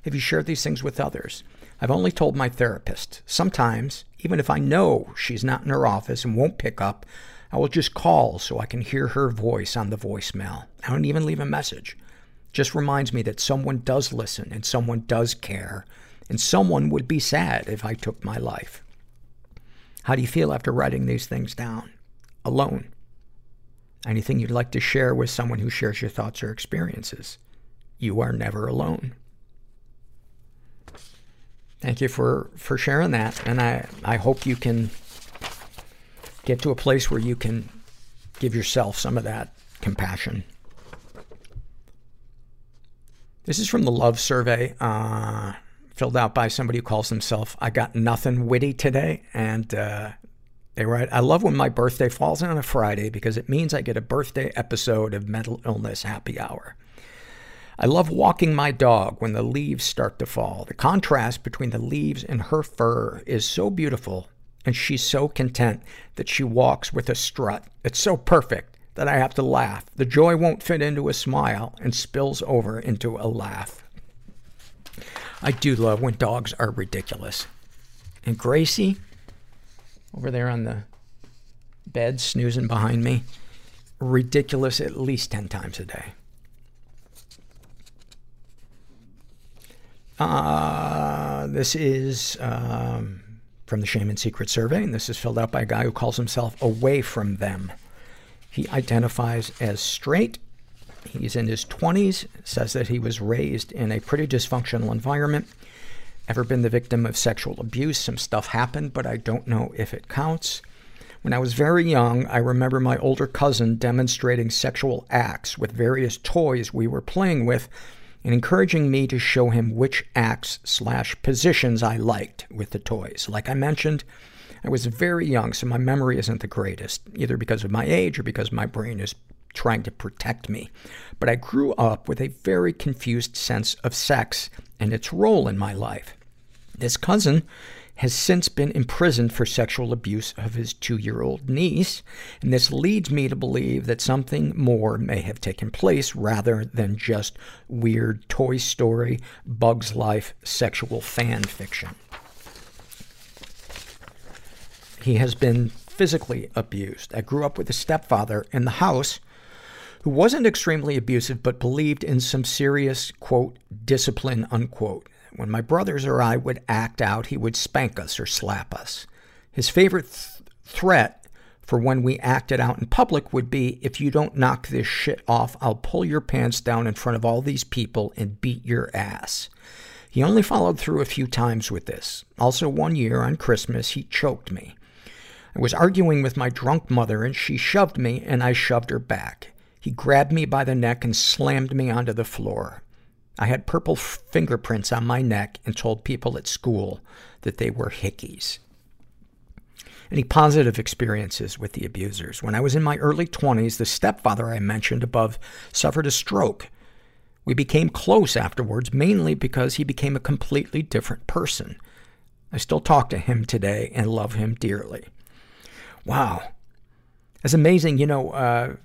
Have you shared these things with others? I've only told my therapist. Sometimes, even if I know she's not in her office and won't pick up, I will just call so I can hear her voice on the voicemail. I don't even leave a message. Just reminds me that someone does listen and someone does care and someone would be sad if I took my life. How do you feel after writing these things down? Alone. Anything you'd like to share with someone who shares your thoughts or experiences? You are never alone. Thank you for, for sharing that. And I, I hope you can get to a place where you can give yourself some of that compassion. This is from the love survey, uh, filled out by somebody who calls himself I Got Nothing Witty Today. And, uh, they write, I love when my birthday falls on a Friday because it means I get a birthday episode of Mental Illness Happy Hour. I love walking my dog when the leaves start to fall. The contrast between the leaves and her fur is so beautiful, and she's so content that she walks with a strut. It's so perfect that I have to laugh. The joy won't fit into a smile and spills over into a laugh. I do love when dogs are ridiculous. And Gracie, over there on the bed, snoozing behind me, ridiculous at least 10 times a day. Uh, this is um, from the Shame and Secret survey, and this is filled out by a guy who calls himself Away From Them. He identifies as straight. He's in his 20s, says that he was raised in a pretty dysfunctional environment. Ever been the victim of sexual abuse? Some stuff happened, but I don't know if it counts. When I was very young, I remember my older cousin demonstrating sexual acts with various toys we were playing with and encouraging me to show him which acts slash positions I liked with the toys. Like I mentioned, I was very young, so my memory isn't the greatest, either because of my age or because my brain is trying to protect me. But I grew up with a very confused sense of sex and its role in my life. This cousin has since been imprisoned for sexual abuse of his two-year-old niece, and this leads me to believe that something more may have taken place rather than just weird Toy Story, Bugs Life sexual fan fiction. He has been physically abused. I grew up with a stepfather in the house who wasn't extremely abusive but believed in some serious, quote, discipline, unquote. When my brothers or I would act out, he would spank us or slap us. His favorite th- threat for when we acted out in public would be, if you don't knock this shit off, I'll pull your pants down in front of all these people and beat your ass. He only followed through a few times with this. Also, one year on Christmas, he choked me. I was arguing with my drunk mother and she shoved me and I shoved her back. He grabbed me by the neck and slammed me onto the floor. I had purple fingerprints on my neck and told people at school that they were hickeys. Any positive experiences with the abusers? When I was in my early 20s, the stepfather I mentioned above suffered a stroke. We became close afterwards, mainly because he became a completely different person. I still talk to him today and love him dearly. Wow. That's amazing. You know, uh,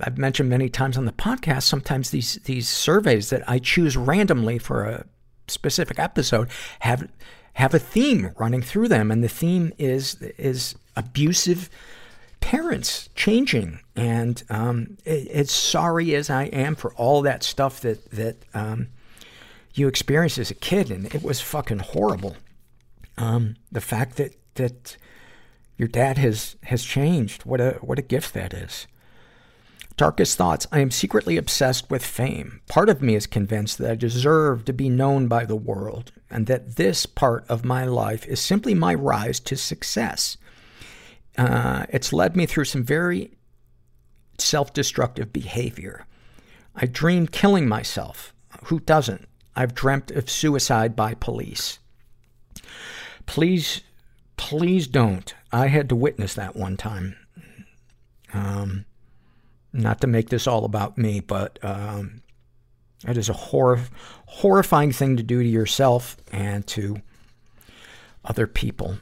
I've mentioned many times on the podcast, sometimes these, these surveys that I choose randomly for a specific episode have, have a theme running through them. And the theme is, is abusive parents changing. And, um, as sorry as I am for all that stuff that, that, um, you experienced as a kid, and it was fucking horrible. Um, the fact that, that your dad has, has changed, what a, what a gift that is. Darkest thoughts. I am secretly obsessed with fame. Part of me is convinced that I deserve to be known by the world, and that this part of my life is simply my rise to success. Uh, it's led me through some very self-destructive behavior. I dreamed killing myself. Who doesn't? I've dreamt of suicide by police. Please, please don't. I had to witness that one time. Um, not to make this all about me, but um, it is a hor- horrifying thing to do to yourself and to other people.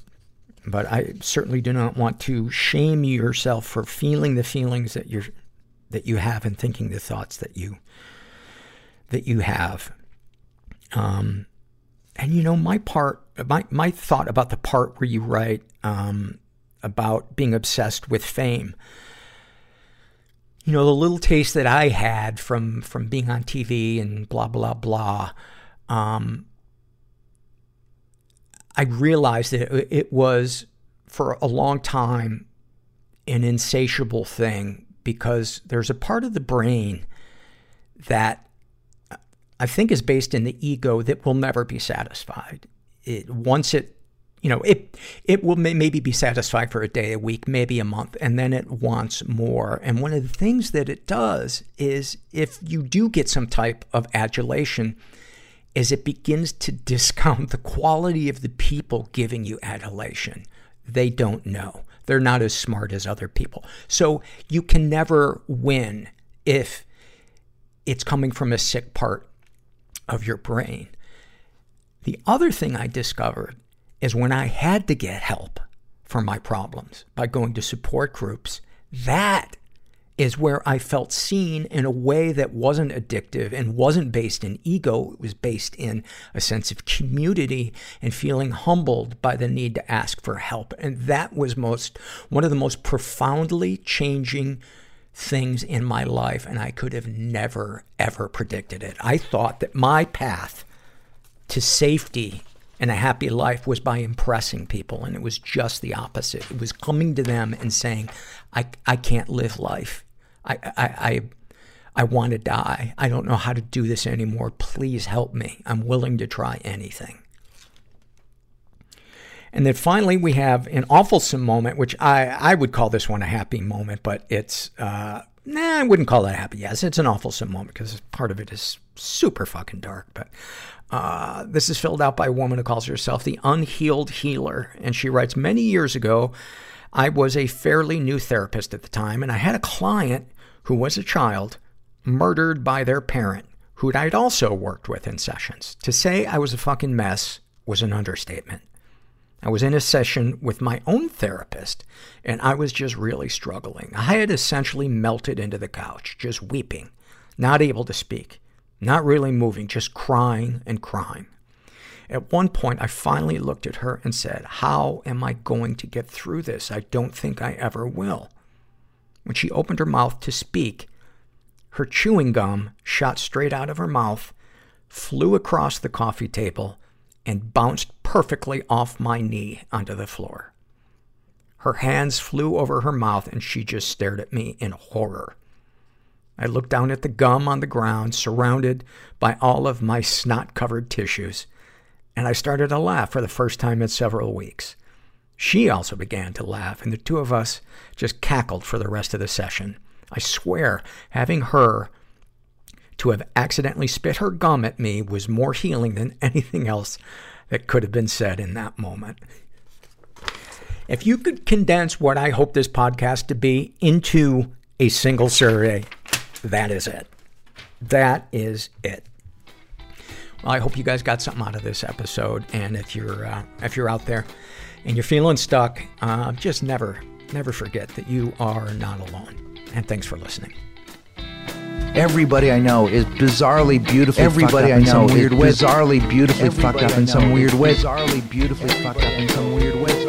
But I certainly do not want to shame yourself for feeling the feelings that you're that you have and thinking the thoughts that you that you have. Um, and you know, my part, my my thought about the part where you write um, about being obsessed with fame you know, the little taste that I had from, from being on TV and blah, blah, blah, um, I realized that it, it was for a long time an insatiable thing because there's a part of the brain that I think is based in the ego that will never be satisfied. It, once it you know, it, it will may, maybe be satisfied for a day, a week, maybe a month, and then it wants more. And one of the things that it does is if you do get some type of adulation, is it begins to discount the quality of the people giving you adulation. They don't know. They're not as smart as other people. So you can never win if it's coming from a sick part of your brain. The other thing I discovered is when I had to get help for my problems by going to support groups. That is where I felt seen in a way that wasn't addictive and wasn't based in ego. It was based in a sense of community and feeling humbled by the need to ask for help. And that was most, one of the most profoundly changing things in my life. And I could have never, ever predicted it. I thought that my path to safety and a happy life was by impressing people. And it was just the opposite. It was coming to them and saying, I, I can't live life. I, I, I, I want to die. I don't know how to do this anymore. Please help me. I'm willing to try anything. And then finally, we have an awful moment, which I, I would call this one a happy moment, but it's, uh, nah, I wouldn't call it happy. Yes, it's an awful moment because part of it is super fucking dark. But uh, this is filled out by a woman who calls herself the Unhealed Healer. And she writes, Many years ago, I was a fairly new therapist at the time, and I had a client who was a child murdered by their parent, who I'd also worked with in sessions. To say I was a fucking mess was an understatement. I was in a session with my own therapist, and I was just really struggling. I had essentially melted into the couch, just weeping, not able to speak. Not really moving, just crying and crying. At one point, I finally looked at her and said, How am I going to get through this? I don't think I ever will. When she opened her mouth to speak, her chewing gum shot straight out of her mouth, flew across the coffee table, and bounced perfectly off my knee onto the floor. Her hands flew over her mouth and she just stared at me in horror. I looked down at the gum on the ground, surrounded by all of my snot-covered tissues, and I started to laugh for the first time in several weeks. She also began to laugh, and the two of us just cackled for the rest of the session. I swear, having her to have accidentally spit her gum at me was more healing than anything else that could have been said in that moment. If you could condense what I hope this podcast to be into a single survey, that is it. That is it. Well, I hope you guys got something out of this episode. And if you're uh, if you're out there and you're feeling stuck, uh, just never never forget that you are not alone. And thanks for listening. Everybody I know is bizarrely beautifully Everybody I know is weird bizarrely beautifully Everybody fucked up in some weird way. Bizarrely beautifully fucked up in some weird way.